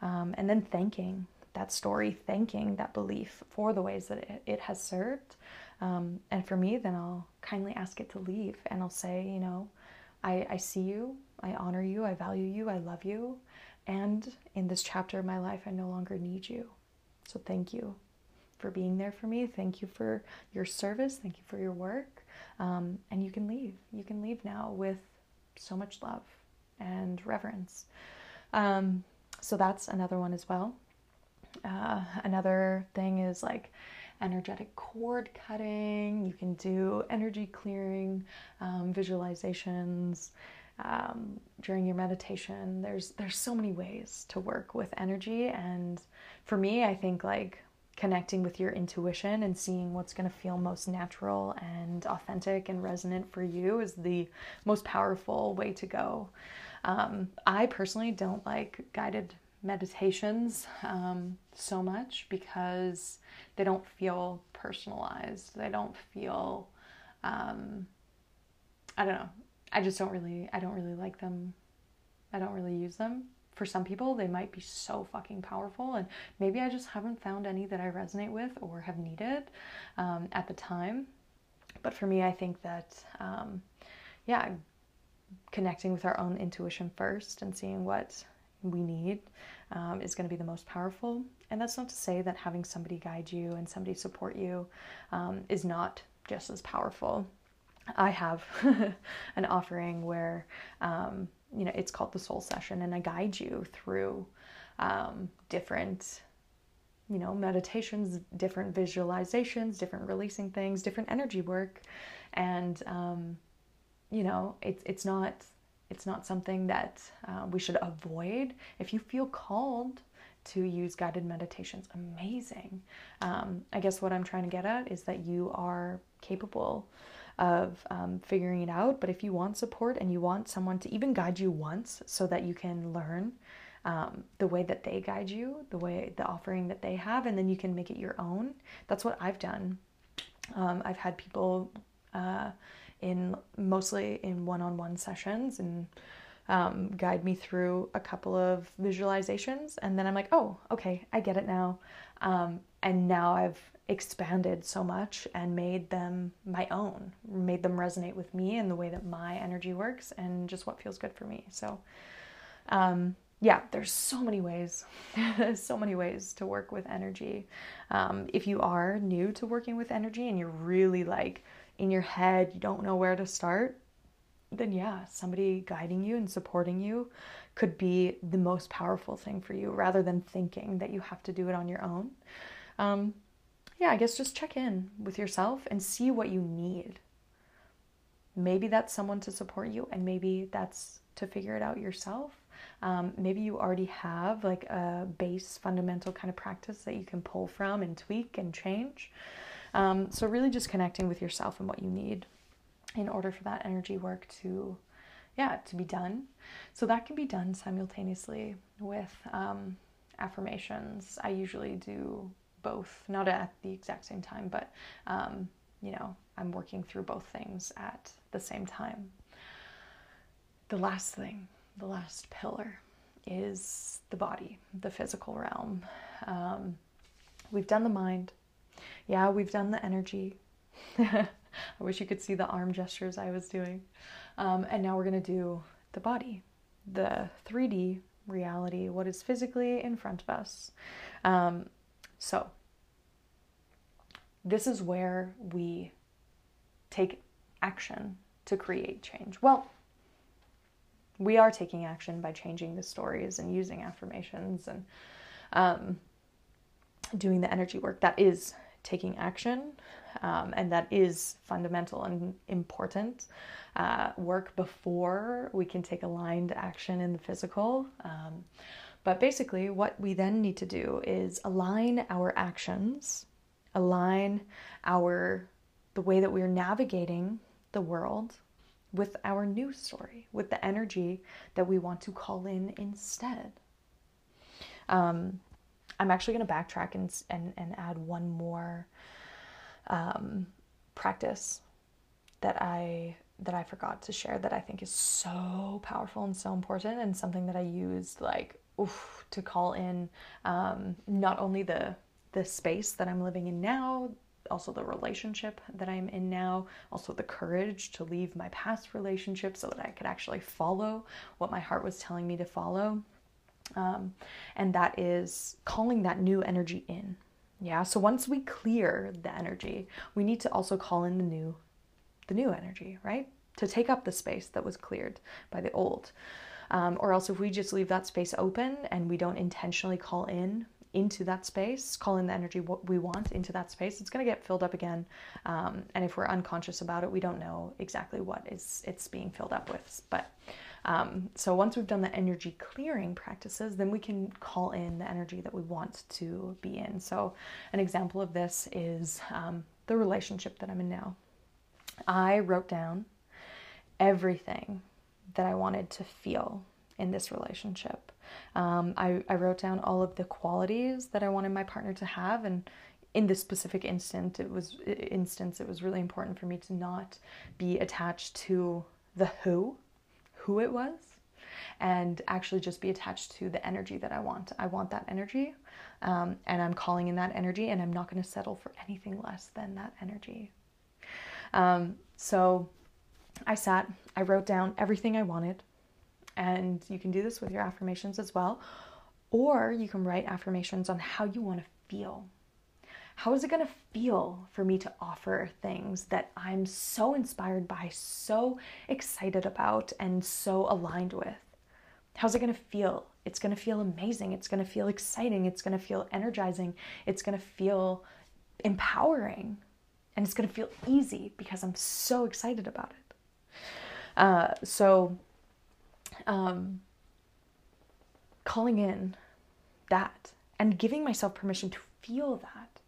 Um, and then thanking that story, thanking that belief for the ways that it, it has served. Um, and for me, then I'll kindly ask it to leave, and I'll say, you know, I, I see you, I honor you, I value you, I love you. And in this chapter of my life, I no longer need you. So thank you for being there for me. Thank you for your service. Thank you for your work. Um, and you can leave. You can leave now with so much love and reverence. Um, so that's another one as well. Uh, another thing is like energetic cord cutting. You can do energy clearing, um, visualizations um, during your meditation. There's there's so many ways to work with energy, and for me, I think like connecting with your intuition and seeing what's going to feel most natural and authentic and resonant for you is the most powerful way to go. Um, I personally don't like guided meditations um, so much because they don't feel personalized. They don't feel, um, I don't know. I just don't really, I don't really like them. I don't really use them. For some people, they might be so fucking powerful, and maybe I just haven't found any that I resonate with or have needed um, at the time. But for me, I think that, um, yeah, connecting with our own intuition first and seeing what we need um, is going to be the most powerful. And that's not to say that having somebody guide you and somebody support you um, is not just as powerful. I have [laughs] an offering where, um, you know, it's called the Soul Session, and I guide you through um, different, you know, meditations, different visualizations, different releasing things, different energy work, and um, you know, it's it's not it's not something that uh, we should avoid. If you feel called to use guided meditations, amazing. Um, I guess what I'm trying to get at is that you are capable of um, figuring it out. But if you want support and you want someone to even guide you once so that you can learn um, the way that they guide you, the way the offering that they have, and then you can make it your own, that's what I've done. Um, I've had people uh, in mostly in one on one sessions and um, guide me through a couple of visualizations. And then I'm like, oh, okay, I get it now. Um, and now I've expanded so much and made them my own, made them resonate with me and the way that my energy works and just what feels good for me. So, um, yeah, there's so many ways, [laughs] so many ways to work with energy. Um, if you are new to working with energy and you're really like in your head, you don't know where to start, then yeah, somebody guiding you and supporting you could be the most powerful thing for you rather than thinking that you have to do it on your own. Um, yeah, I guess just check in with yourself and see what you need. Maybe that's someone to support you, and maybe that's to figure it out yourself. Um, maybe you already have like a base fundamental kind of practice that you can pull from and tweak and change. Um, so, really just connecting with yourself and what you need in order for that energy work to, yeah, to be done. So, that can be done simultaneously with um, affirmations. I usually do both, not at the exact same time, but um, you know, I'm working through both things at the same time. The last thing, the last pillar, is the body, the physical realm. Um, we've done the mind, yeah, we've done the energy, [laughs] I wish you could see the arm gestures I was doing. Um, and now we're going to do the body, the 3D reality, what is physically in front of us. Um, so, this is where we take action to create change. Well, we are taking action by changing the stories and using affirmations and um, doing the energy work. That is taking action, um, and that is fundamental and important uh, work before we can take aligned action in the physical. Um, but basically, what we then need to do is align our actions, align our the way that we're navigating the world with our new story, with the energy that we want to call in instead. Um, I'm actually going to backtrack and, and, and add one more um, practice that I that I forgot to share that I think is so powerful and so important and something that I used like oof, to call in um, not only the the space that I'm living in now, also the relationship that I'm in now, also the courage to leave my past relationship so that I could actually follow what my heart was telling me to follow. Um, and that is calling that new energy in. Yeah, so once we clear the energy, we need to also call in the new the new energy, right? To take up the space that was cleared by the old. Um, or else if we just leave that space open and we don't intentionally call in into that space, call in the energy what we want into that space, it's going to get filled up again. Um, and if we're unconscious about it, we don't know exactly what is it's being filled up with. But um, so once we've done the energy clearing practices, then we can call in the energy that we want to be in. So an example of this is um, the relationship that I'm in now. I wrote down everything that I wanted to feel in this relationship. Um, I, I wrote down all of the qualities that I wanted my partner to have, and in this specific instant, it was instance it was really important for me to not be attached to the who, who it was, and actually just be attached to the energy that I want. I want that energy, um, and I'm calling in that energy, and I'm not going to settle for anything less than that energy. Um, so I sat, I wrote down everything I wanted. And you can do this with your affirmations as well. Or you can write affirmations on how you want to feel. How is it going to feel for me to offer things that I'm so inspired by, so excited about, and so aligned with? How's it going to feel? It's going to feel amazing. It's going to feel exciting. It's going to feel energizing. It's going to feel empowering. And it's going to feel easy because I'm so excited about it. Uh, so, um, calling in that and giving myself permission to feel that.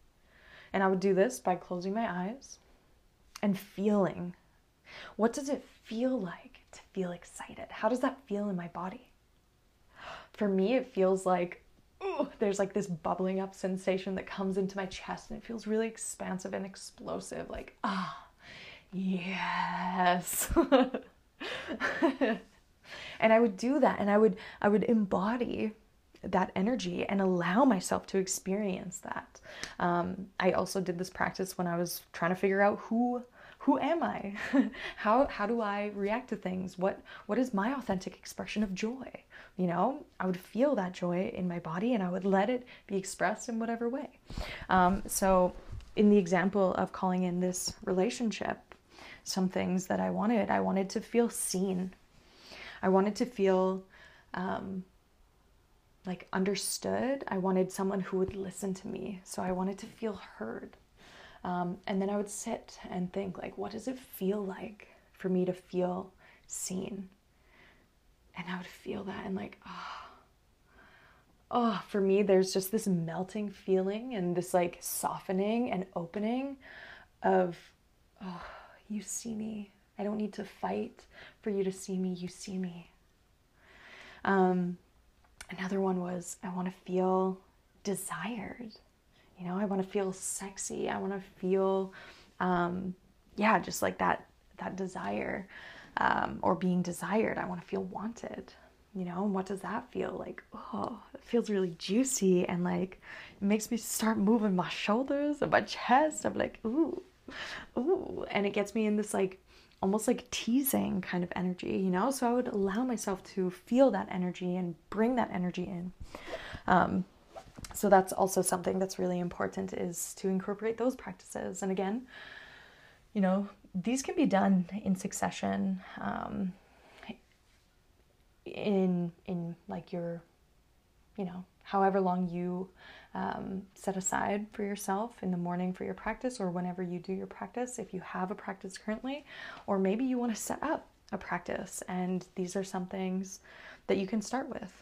And I would do this by closing my eyes and feeling what does it feel like to feel excited? How does that feel in my body? For me, it feels like ooh, there's like this bubbling up sensation that comes into my chest and it feels really expansive and explosive. Like, ah, yes. [laughs] [laughs] and I would do that and I would I would embody that energy and allow myself to experience that. Um, I also did this practice when I was trying to figure out who who am I? [laughs] how how do I react to things? What what is my authentic expression of joy? You know, I would feel that joy in my body and I would let it be expressed in whatever way. Um, so, in the example of calling in this relationship, some things that I wanted. I wanted to feel seen. I wanted to feel um, like understood. I wanted someone who would listen to me. So I wanted to feel heard. Um, and then I would sit and think, like, what does it feel like for me to feel seen? And I would feel that and like, oh, oh, for me, there's just this melting feeling and this like softening and opening of, oh, you see me. I don't need to fight for you to see me. You see me. Um, another one was I want to feel desired. You know, I want to feel sexy. I want to feel, um, yeah, just like that that desire um, or being desired. I want to feel wanted. You know, and what does that feel like? Oh, it feels really juicy and like it makes me start moving my shoulders and my chest. I'm like, ooh, ooh, and it gets me in this like almost like teasing kind of energy, you know? So I would allow myself to feel that energy and bring that energy in. Um, so that's also something that's really important is to incorporate those practices. And again, you know, these can be done in succession. Um, in in like your, you know, however long you um, set aside for yourself in the morning for your practice or whenever you do your practice, if you have a practice currently, or maybe you want to set up a practice. And these are some things that you can start with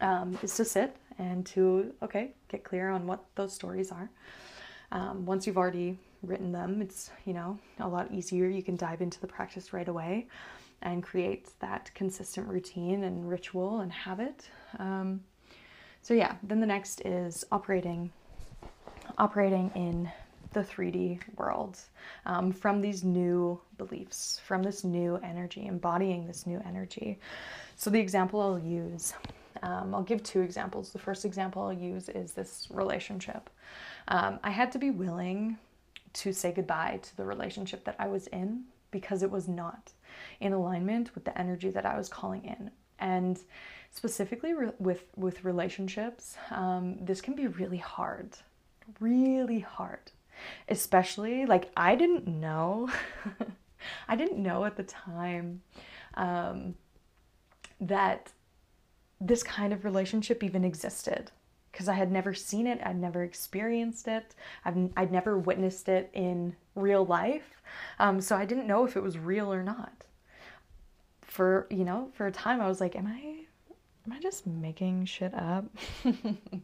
um, is to sit and to, okay, get clear on what those stories are. Um, once you've already written them, it's, you know, a lot easier. You can dive into the practice right away and create that consistent routine and ritual and habit. Um, so yeah, then the next is operating operating in the 3D world um, from these new beliefs, from this new energy, embodying this new energy. So the example I'll use, um, I'll give two examples. The first example I'll use is this relationship. Um, I had to be willing to say goodbye to the relationship that I was in because it was not in alignment with the energy that I was calling in. And specifically re- with with relationships, um, this can be really hard, really hard. Especially like I didn't know, [laughs] I didn't know at the time um, that this kind of relationship even existed because I had never seen it, I'd never experienced it, I've, I'd never witnessed it in real life. Um, so I didn't know if it was real or not. For, you know, for a time I was like, am I am I just making shit up? [laughs] am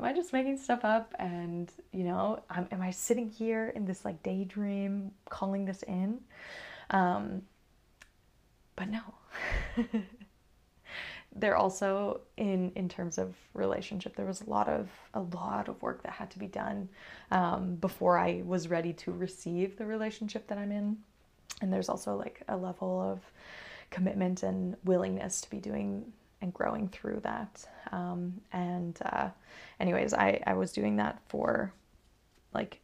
I just making stuff up? And, you know, am, am I sitting here in this like daydream calling this in? Um, but no. [laughs] there also in in terms of relationship there was a lot of a lot of work that had to be done um, before i was ready to receive the relationship that i'm in and there's also like a level of commitment and willingness to be doing and growing through that. Um, and uh, anyways, I, I was doing that for like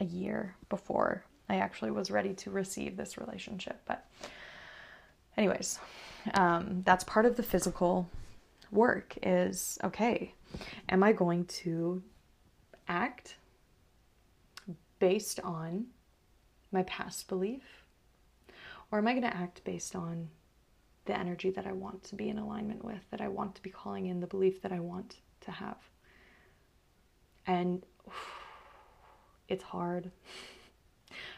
a year before I actually was ready to receive this relationship. But anyways, um, that's part of the physical work is okay, am I going to act based on my past belief? Or am I going to act based on the energy that I want to be in alignment with, that I want to be calling in, the belief that I want to have. And [sighs] it's hard.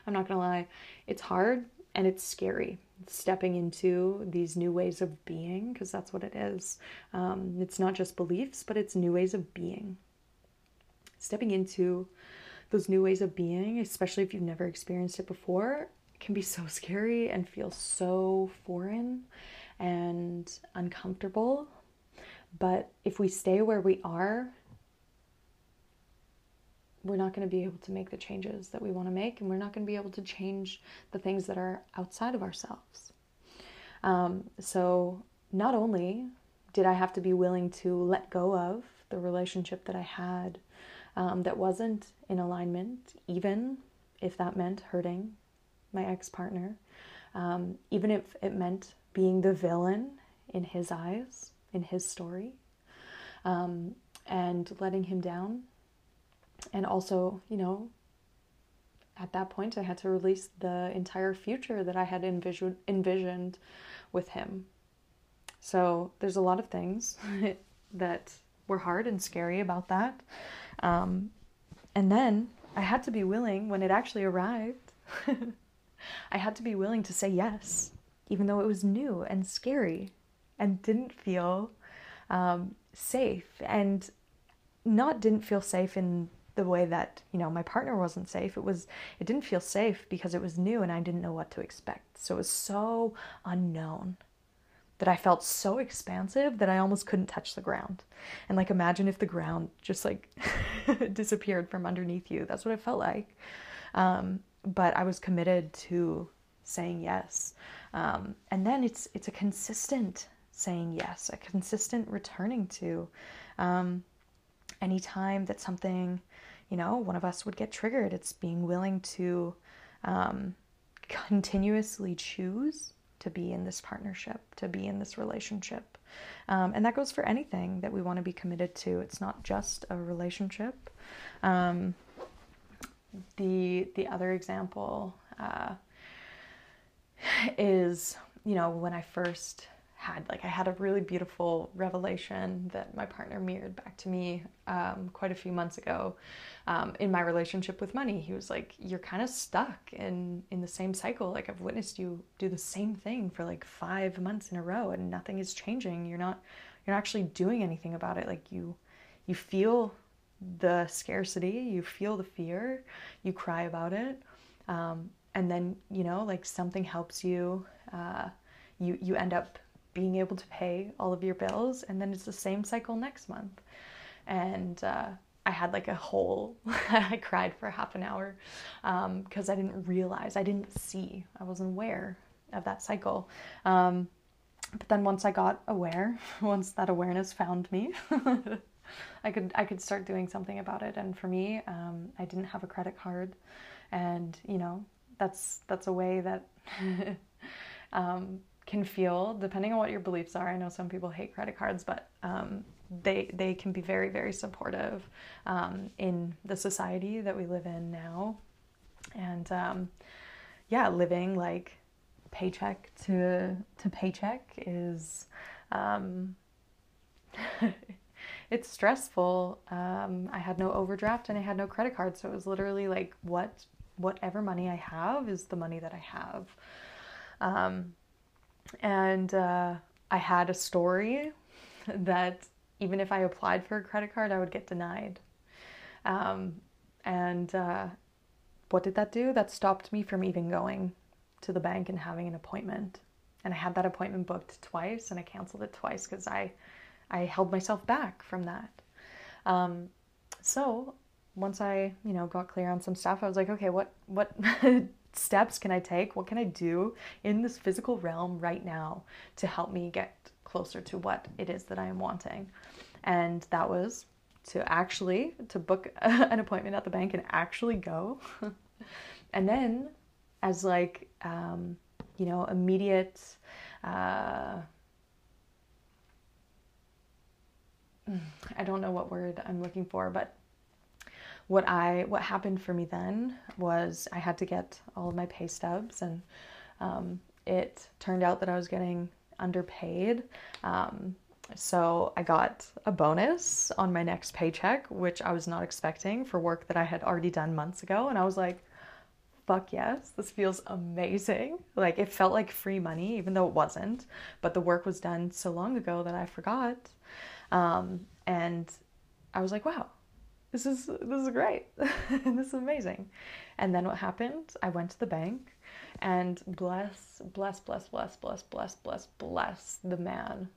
I'm not gonna lie, it's hard and it's scary stepping into these new ways of being because that's what it is. Um, it's not just beliefs, but it's new ways of being. Stepping into those new ways of being, especially if you've never experienced it before, can be so scary and feel so foreign and uncomfortable. But if we stay where we are, we're not going to be able to make the changes that we want to make, and we're not going to be able to change the things that are outside of ourselves. Um, so, not only did I have to be willing to let go of the relationship that I had um, that wasn't in alignment, even if that meant hurting my ex partner, um, even if it meant being the villain in his eyes, in his story, um, and letting him down. And also, you know, at that point, I had to release the entire future that I had envisioned, envisioned with him. So there's a lot of things [laughs] that were hard and scary about that. Um, and then I had to be willing, when it actually arrived, [laughs] I had to be willing to say yes even though it was new and scary and didn't feel um, safe. And not didn't feel safe in the way that you know my partner wasn't safe. It was it didn't feel safe because it was new and i didn't know what to expect. So it was so unknown that i felt so expansive that i almost couldn't touch the ground. And like imagine if the ground just like [laughs] disappeared from underneath you. That's what it felt like. Um, but i was committed to saying yes um, and then it's it's a consistent saying yes, a consistent returning to. Um, anytime that something, you know, one of us would get triggered. It's being willing to um, [laughs] continuously choose to be in this partnership, to be in this relationship. Um, and that goes for anything that we want to be committed to. It's not just a relationship. Um, the the other example uh, is, you know, when I first had like I had a really beautiful revelation that my partner mirrored back to me um, quite a few months ago um, in my relationship with money. He was like, "You're kind of stuck in in the same cycle. Like I've witnessed you do the same thing for like five months in a row, and nothing is changing. You're not you're not actually doing anything about it. Like you you feel the scarcity, you feel the fear, you cry about it." Um, and then you know like something helps you uh, you you end up being able to pay all of your bills and then it's the same cycle next month. And uh, i had like a whole [laughs] i cried for half an hour because um, i didn't realize i didn't see i wasn't aware of that cycle. Um, but then once i got aware [laughs] once that awareness found me [laughs] i could i could start doing something about it. And for me um, i didn't have a credit card and you know that's that's a way that [laughs] um, can feel, depending on what your beliefs are. I know some people hate credit cards, but um, they they can be very very supportive um, in the society that we live in now, and um, yeah, living like paycheck to to paycheck is. Um, [laughs] it's stressful. Um, I had no overdraft and I had no credit card, so it was literally like what whatever money I have is the money that I have. Um, and uh, I had a story [laughs] that even if I applied for a credit card, I would get denied. Um, and uh, what did that do? That stopped me from even going to the bank and having an appointment. And I had that appointment booked twice, and I canceled it twice because I, I held myself back from that. Um, so once I, you know, got clear on some stuff, I was like, okay, what what [laughs] steps can I take? What can I do in this physical realm right now to help me get closer to what it is that I am wanting? And that was to actually to book [laughs] an appointment at the bank and actually go. [laughs] and then as like um, you know, immediate uh, [sighs] I don't know what word I'm looking for, but what I what happened for me then was I had to get all of my pay stubs, and um, it turned out that I was getting underpaid. Um, so I got a bonus on my next paycheck, which I was not expecting for work that I had already done months ago, and I was like, fuck yes, this feels amazing. Like it felt like free money, even though it wasn't, but the work was done so long ago that I forgot. Um, and I was like, wow, this is this is great. [laughs] this is amazing. And then what happened? I went to the bank and bless, bless, bless, bless, bless, bless, bless, bless the man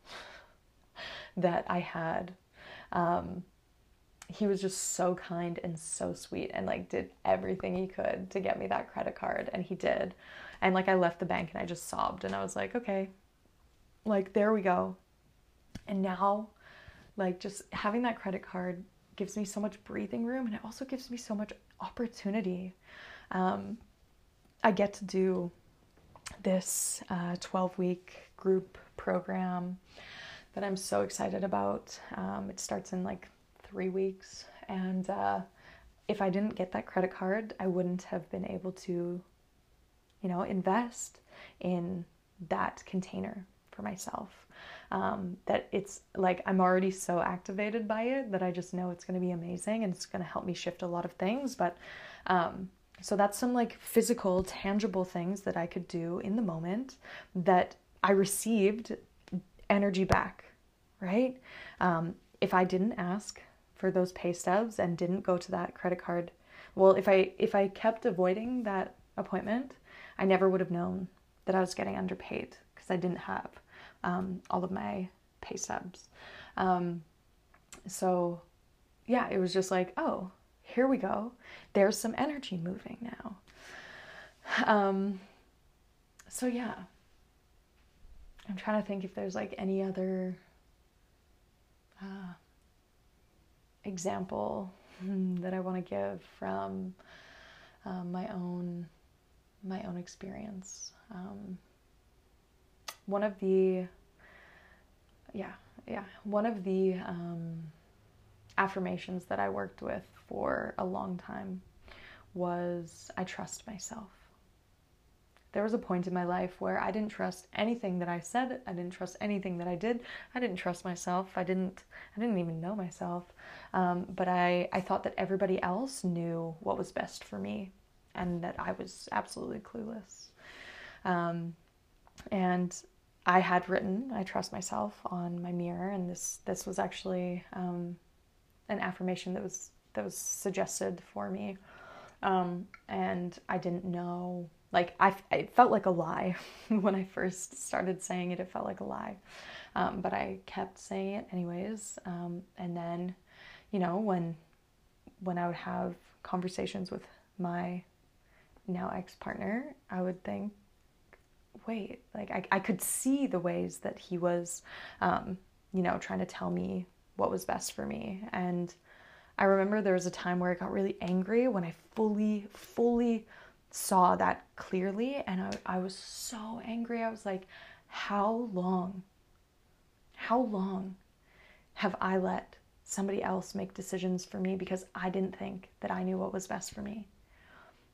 [laughs] that I had. Um, he was just so kind and so sweet and like did everything he could to get me that credit card and he did. And like I left the bank and I just sobbed and I was like, okay, like there we go. And now like just having that credit card gives me so much breathing room and it also gives me so much opportunity. Um, I get to do this 12 uh, week group program that I'm so excited about. Um, it starts in like three weeks. And uh, if I didn't get that credit card, I wouldn't have been able to, you know, invest in that container for myself um, that it's like I'm already so activated by it that I just know it's going to be amazing and it's going to help me shift a lot of things. But um, so that's some like physical, tangible things that I could do in the moment that I received energy back, right? Um, if I didn't ask for those pay stubs and didn't go to that credit card, well, if I if I kept avoiding that appointment, I never would have known that I was getting underpaid because I didn't have um, all of my pay stubs. Um, so, yeah, it was just like, oh, here we go. There's some energy moving now. Um, so, yeah, I'm trying to think if there's like any other uh, example that I want to give from um, my own my own experience. Um, one of the yeah yeah one of the um, affirmations that I worked with for a long time was I trust myself. There was a point in my life where I didn't trust anything that I said. I didn't trust anything that I did. I didn't trust myself. I didn't. I didn't even know myself. Um, but I, I thought that everybody else knew what was best for me, and that I was absolutely clueless. Um, and I had written "I trust myself" on my mirror, and this this was actually um, an affirmation that was that was suggested for me, um, and I didn't know. Like I, it felt like a lie [laughs] when I first started saying it. It felt like a lie, um, but I kept saying it anyways. Um, and then, you know, when when I would have conversations with my now ex partner, I would think, wait, like I, I could see the ways that he was, um, you know, trying to tell me what was best for me. And I remember there was a time where I got really angry when I fully, fully saw that clearly. And I, I was so angry. I was like, how long, how long have I let somebody else make decisions for me because I didn't think that I knew what was best for me?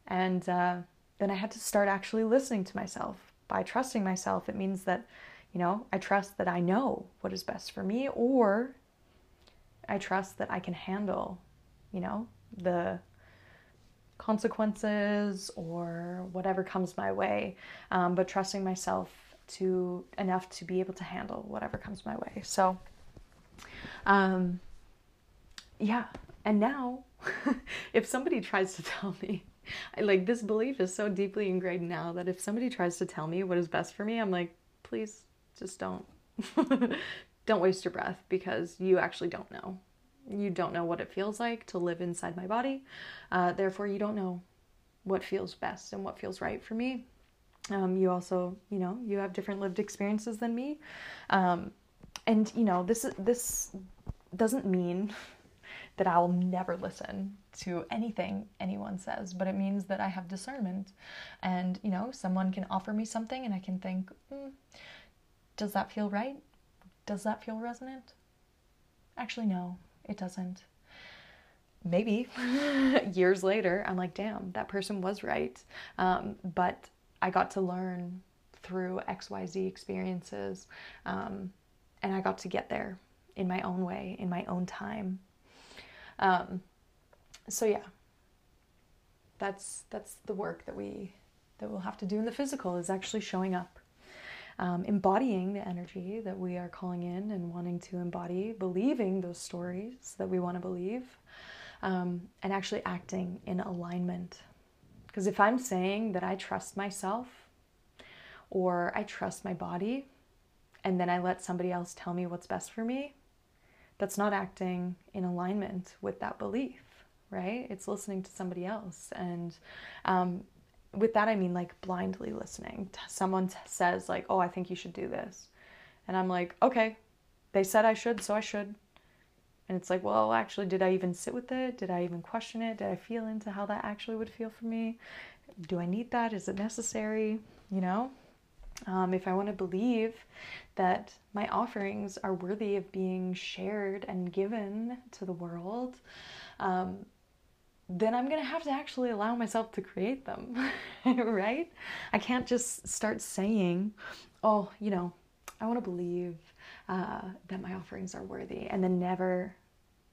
And uh, then I had to start actually listening to myself. By trusting myself, it means that, you know, I trust that I know what is best for me, or I trust that I can handle, you know, the consequences or whatever comes my way, um, but trusting myself to enough to be able to handle whatever comes my way. So, um, yeah. And now, [laughs] if somebody tries to tell me, [laughs] Like this belief is so deeply ingrained now that if somebody tries to tell me what is best for me, I'm like, please just don't. [laughs] don't waste your breath because you actually don't know. You don't know what it feels like to live inside my body. Uh, therefore, you don't know what feels best and what feels right for me. Um, you also, you know, you have different lived experiences than me. Um, and you know, this this doesn't mean [laughs] that I'll never listen to anything anyone says, but it means that I have discernment. And, you know, someone can offer me something and I can think, mm, does that feel right? Does that feel resonant? Actually, no, it doesn't. Maybe [laughs] years later, I'm like, damn, that person was right. Um, but I got to learn through XYZ experiences, um, and I got to get there in my own way, in my own time. Um, so yeah, that's that's the work that we that we'll have to do. In the physical is actually showing up, um, embodying the energy that we are calling in and wanting to embody, believing those stories that we want to believe, um, and actually acting in alignment. Because if I'm saying that I trust myself or I trust my body, and then I let somebody else tell me what's best for me, that's not acting in alignment with that belief, right? It's listening to somebody else. And um, with that, I mean like blindly listening. Someone says, like, oh, I think you should do this. And I'm like, okay, they said I should, so I should. And it's like, well, actually, did I even sit with it? Did I even question it? Did I feel into how that actually would feel for me? Do I need that? Is it necessary? You know? Um, if I want to believe that my offerings are worthy of being shared and given to the world, um, then I'm going to have to actually allow myself to create them, [laughs] right? I can't just start saying, oh, you know, I want to believe uh, that my offerings are worthy and then never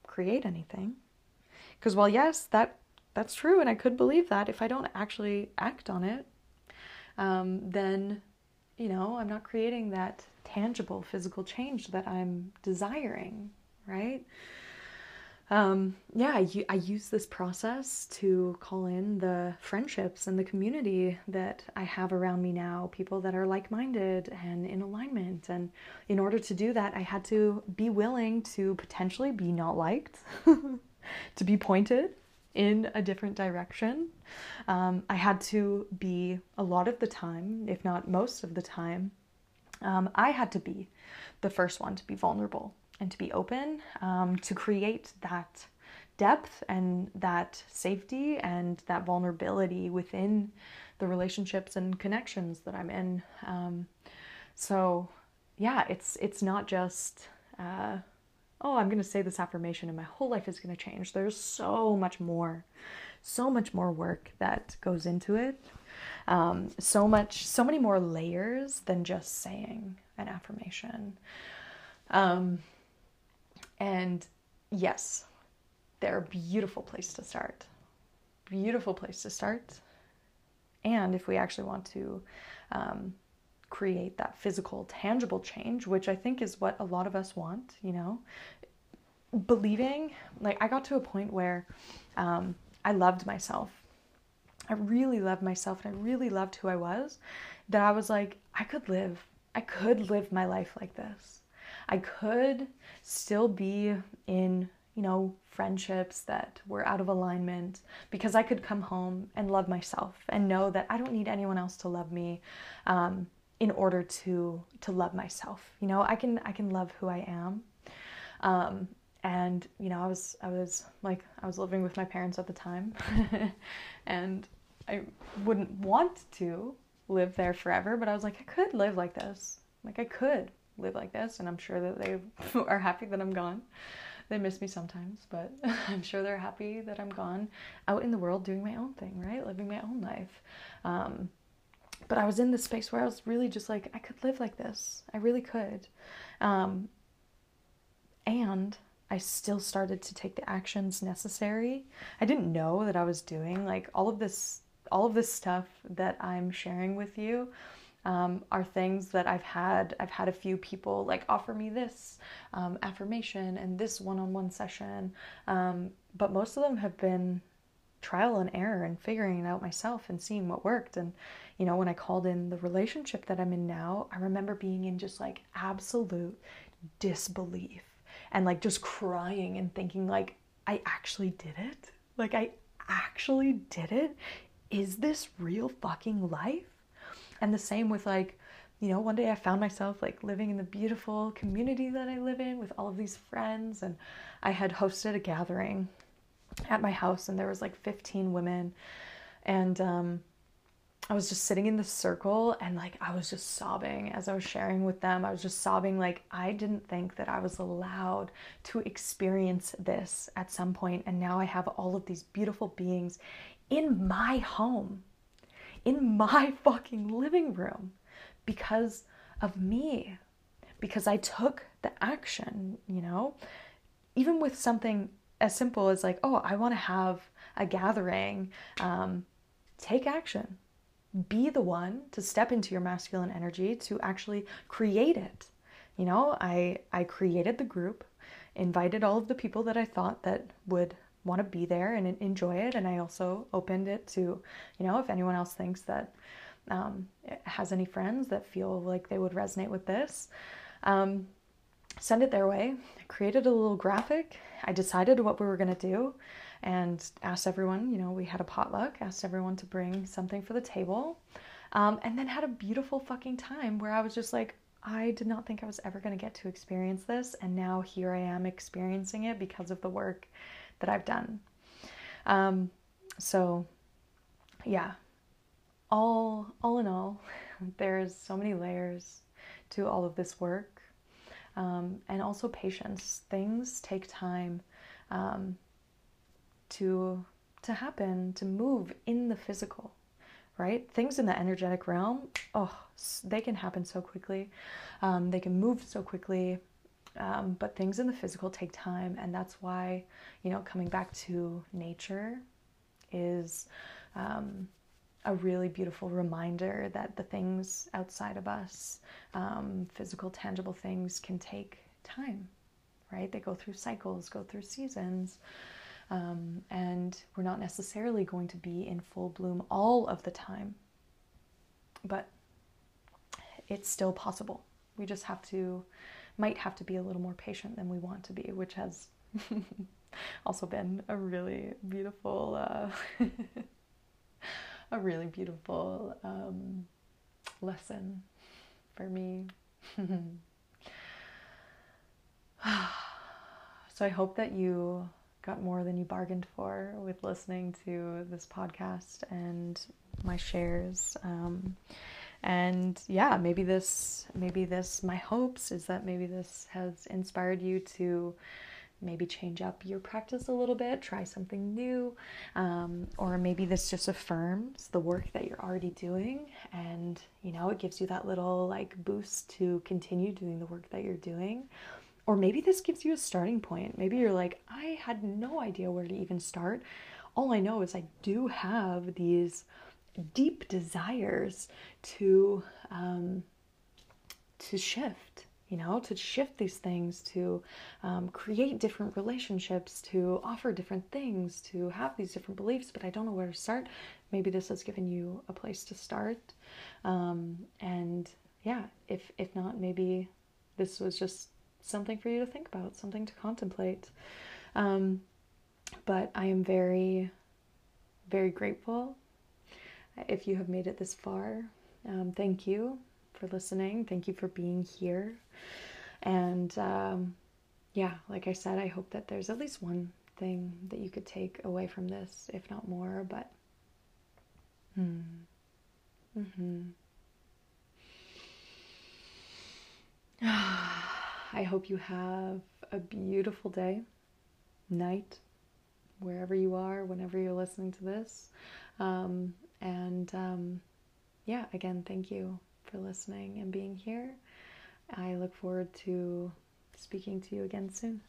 create anything. Because, well, yes, that that's true, and I could believe that if I don't actually act on it, um, then you know, I'm not creating that tangible physical change that I'm desiring, right? Um, yeah, I, I use this process to call in the friendships and the community that I have around me now, people that are like minded and in alignment. And in order to do that, I had to be willing to potentially be not liked, [laughs] to be pointed, in a different direction. Um, I had to be a lot of the time, if not most of the time, um, I had to be the first one to be vulnerable and to be open, um, to create that depth and that safety and that vulnerability within the relationships and connections that I'm in. Um, so, yeah, it's it's not just uh, oh, I'm going to say this affirmation and my whole life is going to change. There's so much more, so much more work that goes into it. Um, so much, so many more layers than just saying an affirmation. Um, and yes, they're a beautiful place to start. Beautiful place to start. And if we actually want to um, create that physical, tangible change, which I think is what a lot of us want, you know, believing, like, I got to a point where um, I loved myself. I really loved myself and I really loved who I was. That I was like, I could live, I could live my life like this. I could still be in, you know, friendships that were out of alignment because I could come home and love myself and know that I don't need anyone else to love me um, in order to to love myself. You know, I can I can love who I am. Um, and you know, I was I was like I was living with my parents at the time, [laughs] and I wouldn't want to live there forever, but I was like I could live like this. Like I could live like this, and I'm sure that they [laughs] are happy that I'm gone. They miss me sometimes, but [laughs] I'm sure they're happy that I'm gone out in the world doing my own thing, right? Living my own life. Um, but I was in this space where I was really just like, I could live like this. I really could. Um, and I still started to take the actions necessary. I didn't know that I was doing like all of this all of this stuff that I'm sharing with you um, are things that I've had. I've had a few people like offer me this um, affirmation and this one on one session, um, but most of them have been trial and error and figuring it out myself and seeing what worked. And, you know, when I called in the relationship that I'm in now, I remember being in just like absolute disbelief and like just crying and thinking, like, I actually did it. Like, I actually did it. Is this real fucking life? And the same with like, you know, one day I found myself like living in the beautiful community that I live in with all of these friends. And I had hosted a gathering at my house, and there was like 15 women. And um, I was just sitting in the circle and like I was just sobbing as I was sharing with them. I was just sobbing like I didn't think that I was allowed to experience this at some point and now I have all of these beautiful beings in my home in my [laughs] fucking living room because of me, because I took the action, you know? Even with something as simple as, like, oh, I want to have a gathering, um, take action. Be the one to step into your masculine energy to actually create it. You know, I, I created the group, invited all of the people that I thought that would want to be there and enjoy it. And I also opened it to, you know, if anyone else thinks that um, has any friends that feel like they would resonate with this, um, send it their way. I created a little graphic. I decided what we were going to do and asked everyone, you know, we had a potluck, asked everyone to bring something for the table. Um, and then had a beautiful fucking time where I was just like, I did not think I was ever going to get to experience this. And now here I am experiencing it because of the work that I've done. Um, so, yeah, all all in all, [laughs] there's so many layers to all of this work, um, and also patience. Things take time um, to to happen, to move in the physical, right? Things in the energetic realm, oh, they can happen so quickly. Um, they can move so quickly. Um, but things in the physical take time, and that's why, you know, coming back to nature is um, a really beautiful reminder that the things outside of us, um, physical, tangible things, can take time, right? They go through cycles, go through seasons. Um, and we're not necessarily going to be in full bloom all of the time, but it's still possible. We just have to might have to be a little more patient than we want to be, which has [laughs] also been a really beautiful, uh, [laughs] a really beautiful um, lesson for me. [sighs] so I hope that you got more than you bargained for with listening to this podcast and my shares. Um, and yeah, maybe this, maybe this, my hopes is that maybe this has inspired you to maybe change up your practice a little bit, try something new, um, or maybe this just affirms the work that you're already doing, and you know, it gives you that little like boost to continue doing the work that you're doing. Or maybe this gives you a starting point. Maybe you're like, I had no idea where to even start. All I know is I do have these deep desires to um, to shift you know, to shift these things, to um, create different relationships, to offer different things, to have these different beliefs, but I don't know where to start. Maybe this has given you a place to start. Um, and yeah, if, if not, maybe this was just something for you to think about, something to contemplate. Um, but I am very, very grateful if you have made it this far. Um, thank you for listening. Thank you for being here. And um, yeah, like I said, I hope that there's at least one thing that you could take away from this, if not more. But, hmm. Mm-hmm. [sighs] I hope you have a beautiful day, night, wherever you are, whenever you're listening to this. Um, and um, yeah, again, thank you for listening and being here. I look forward to speaking to you again soon.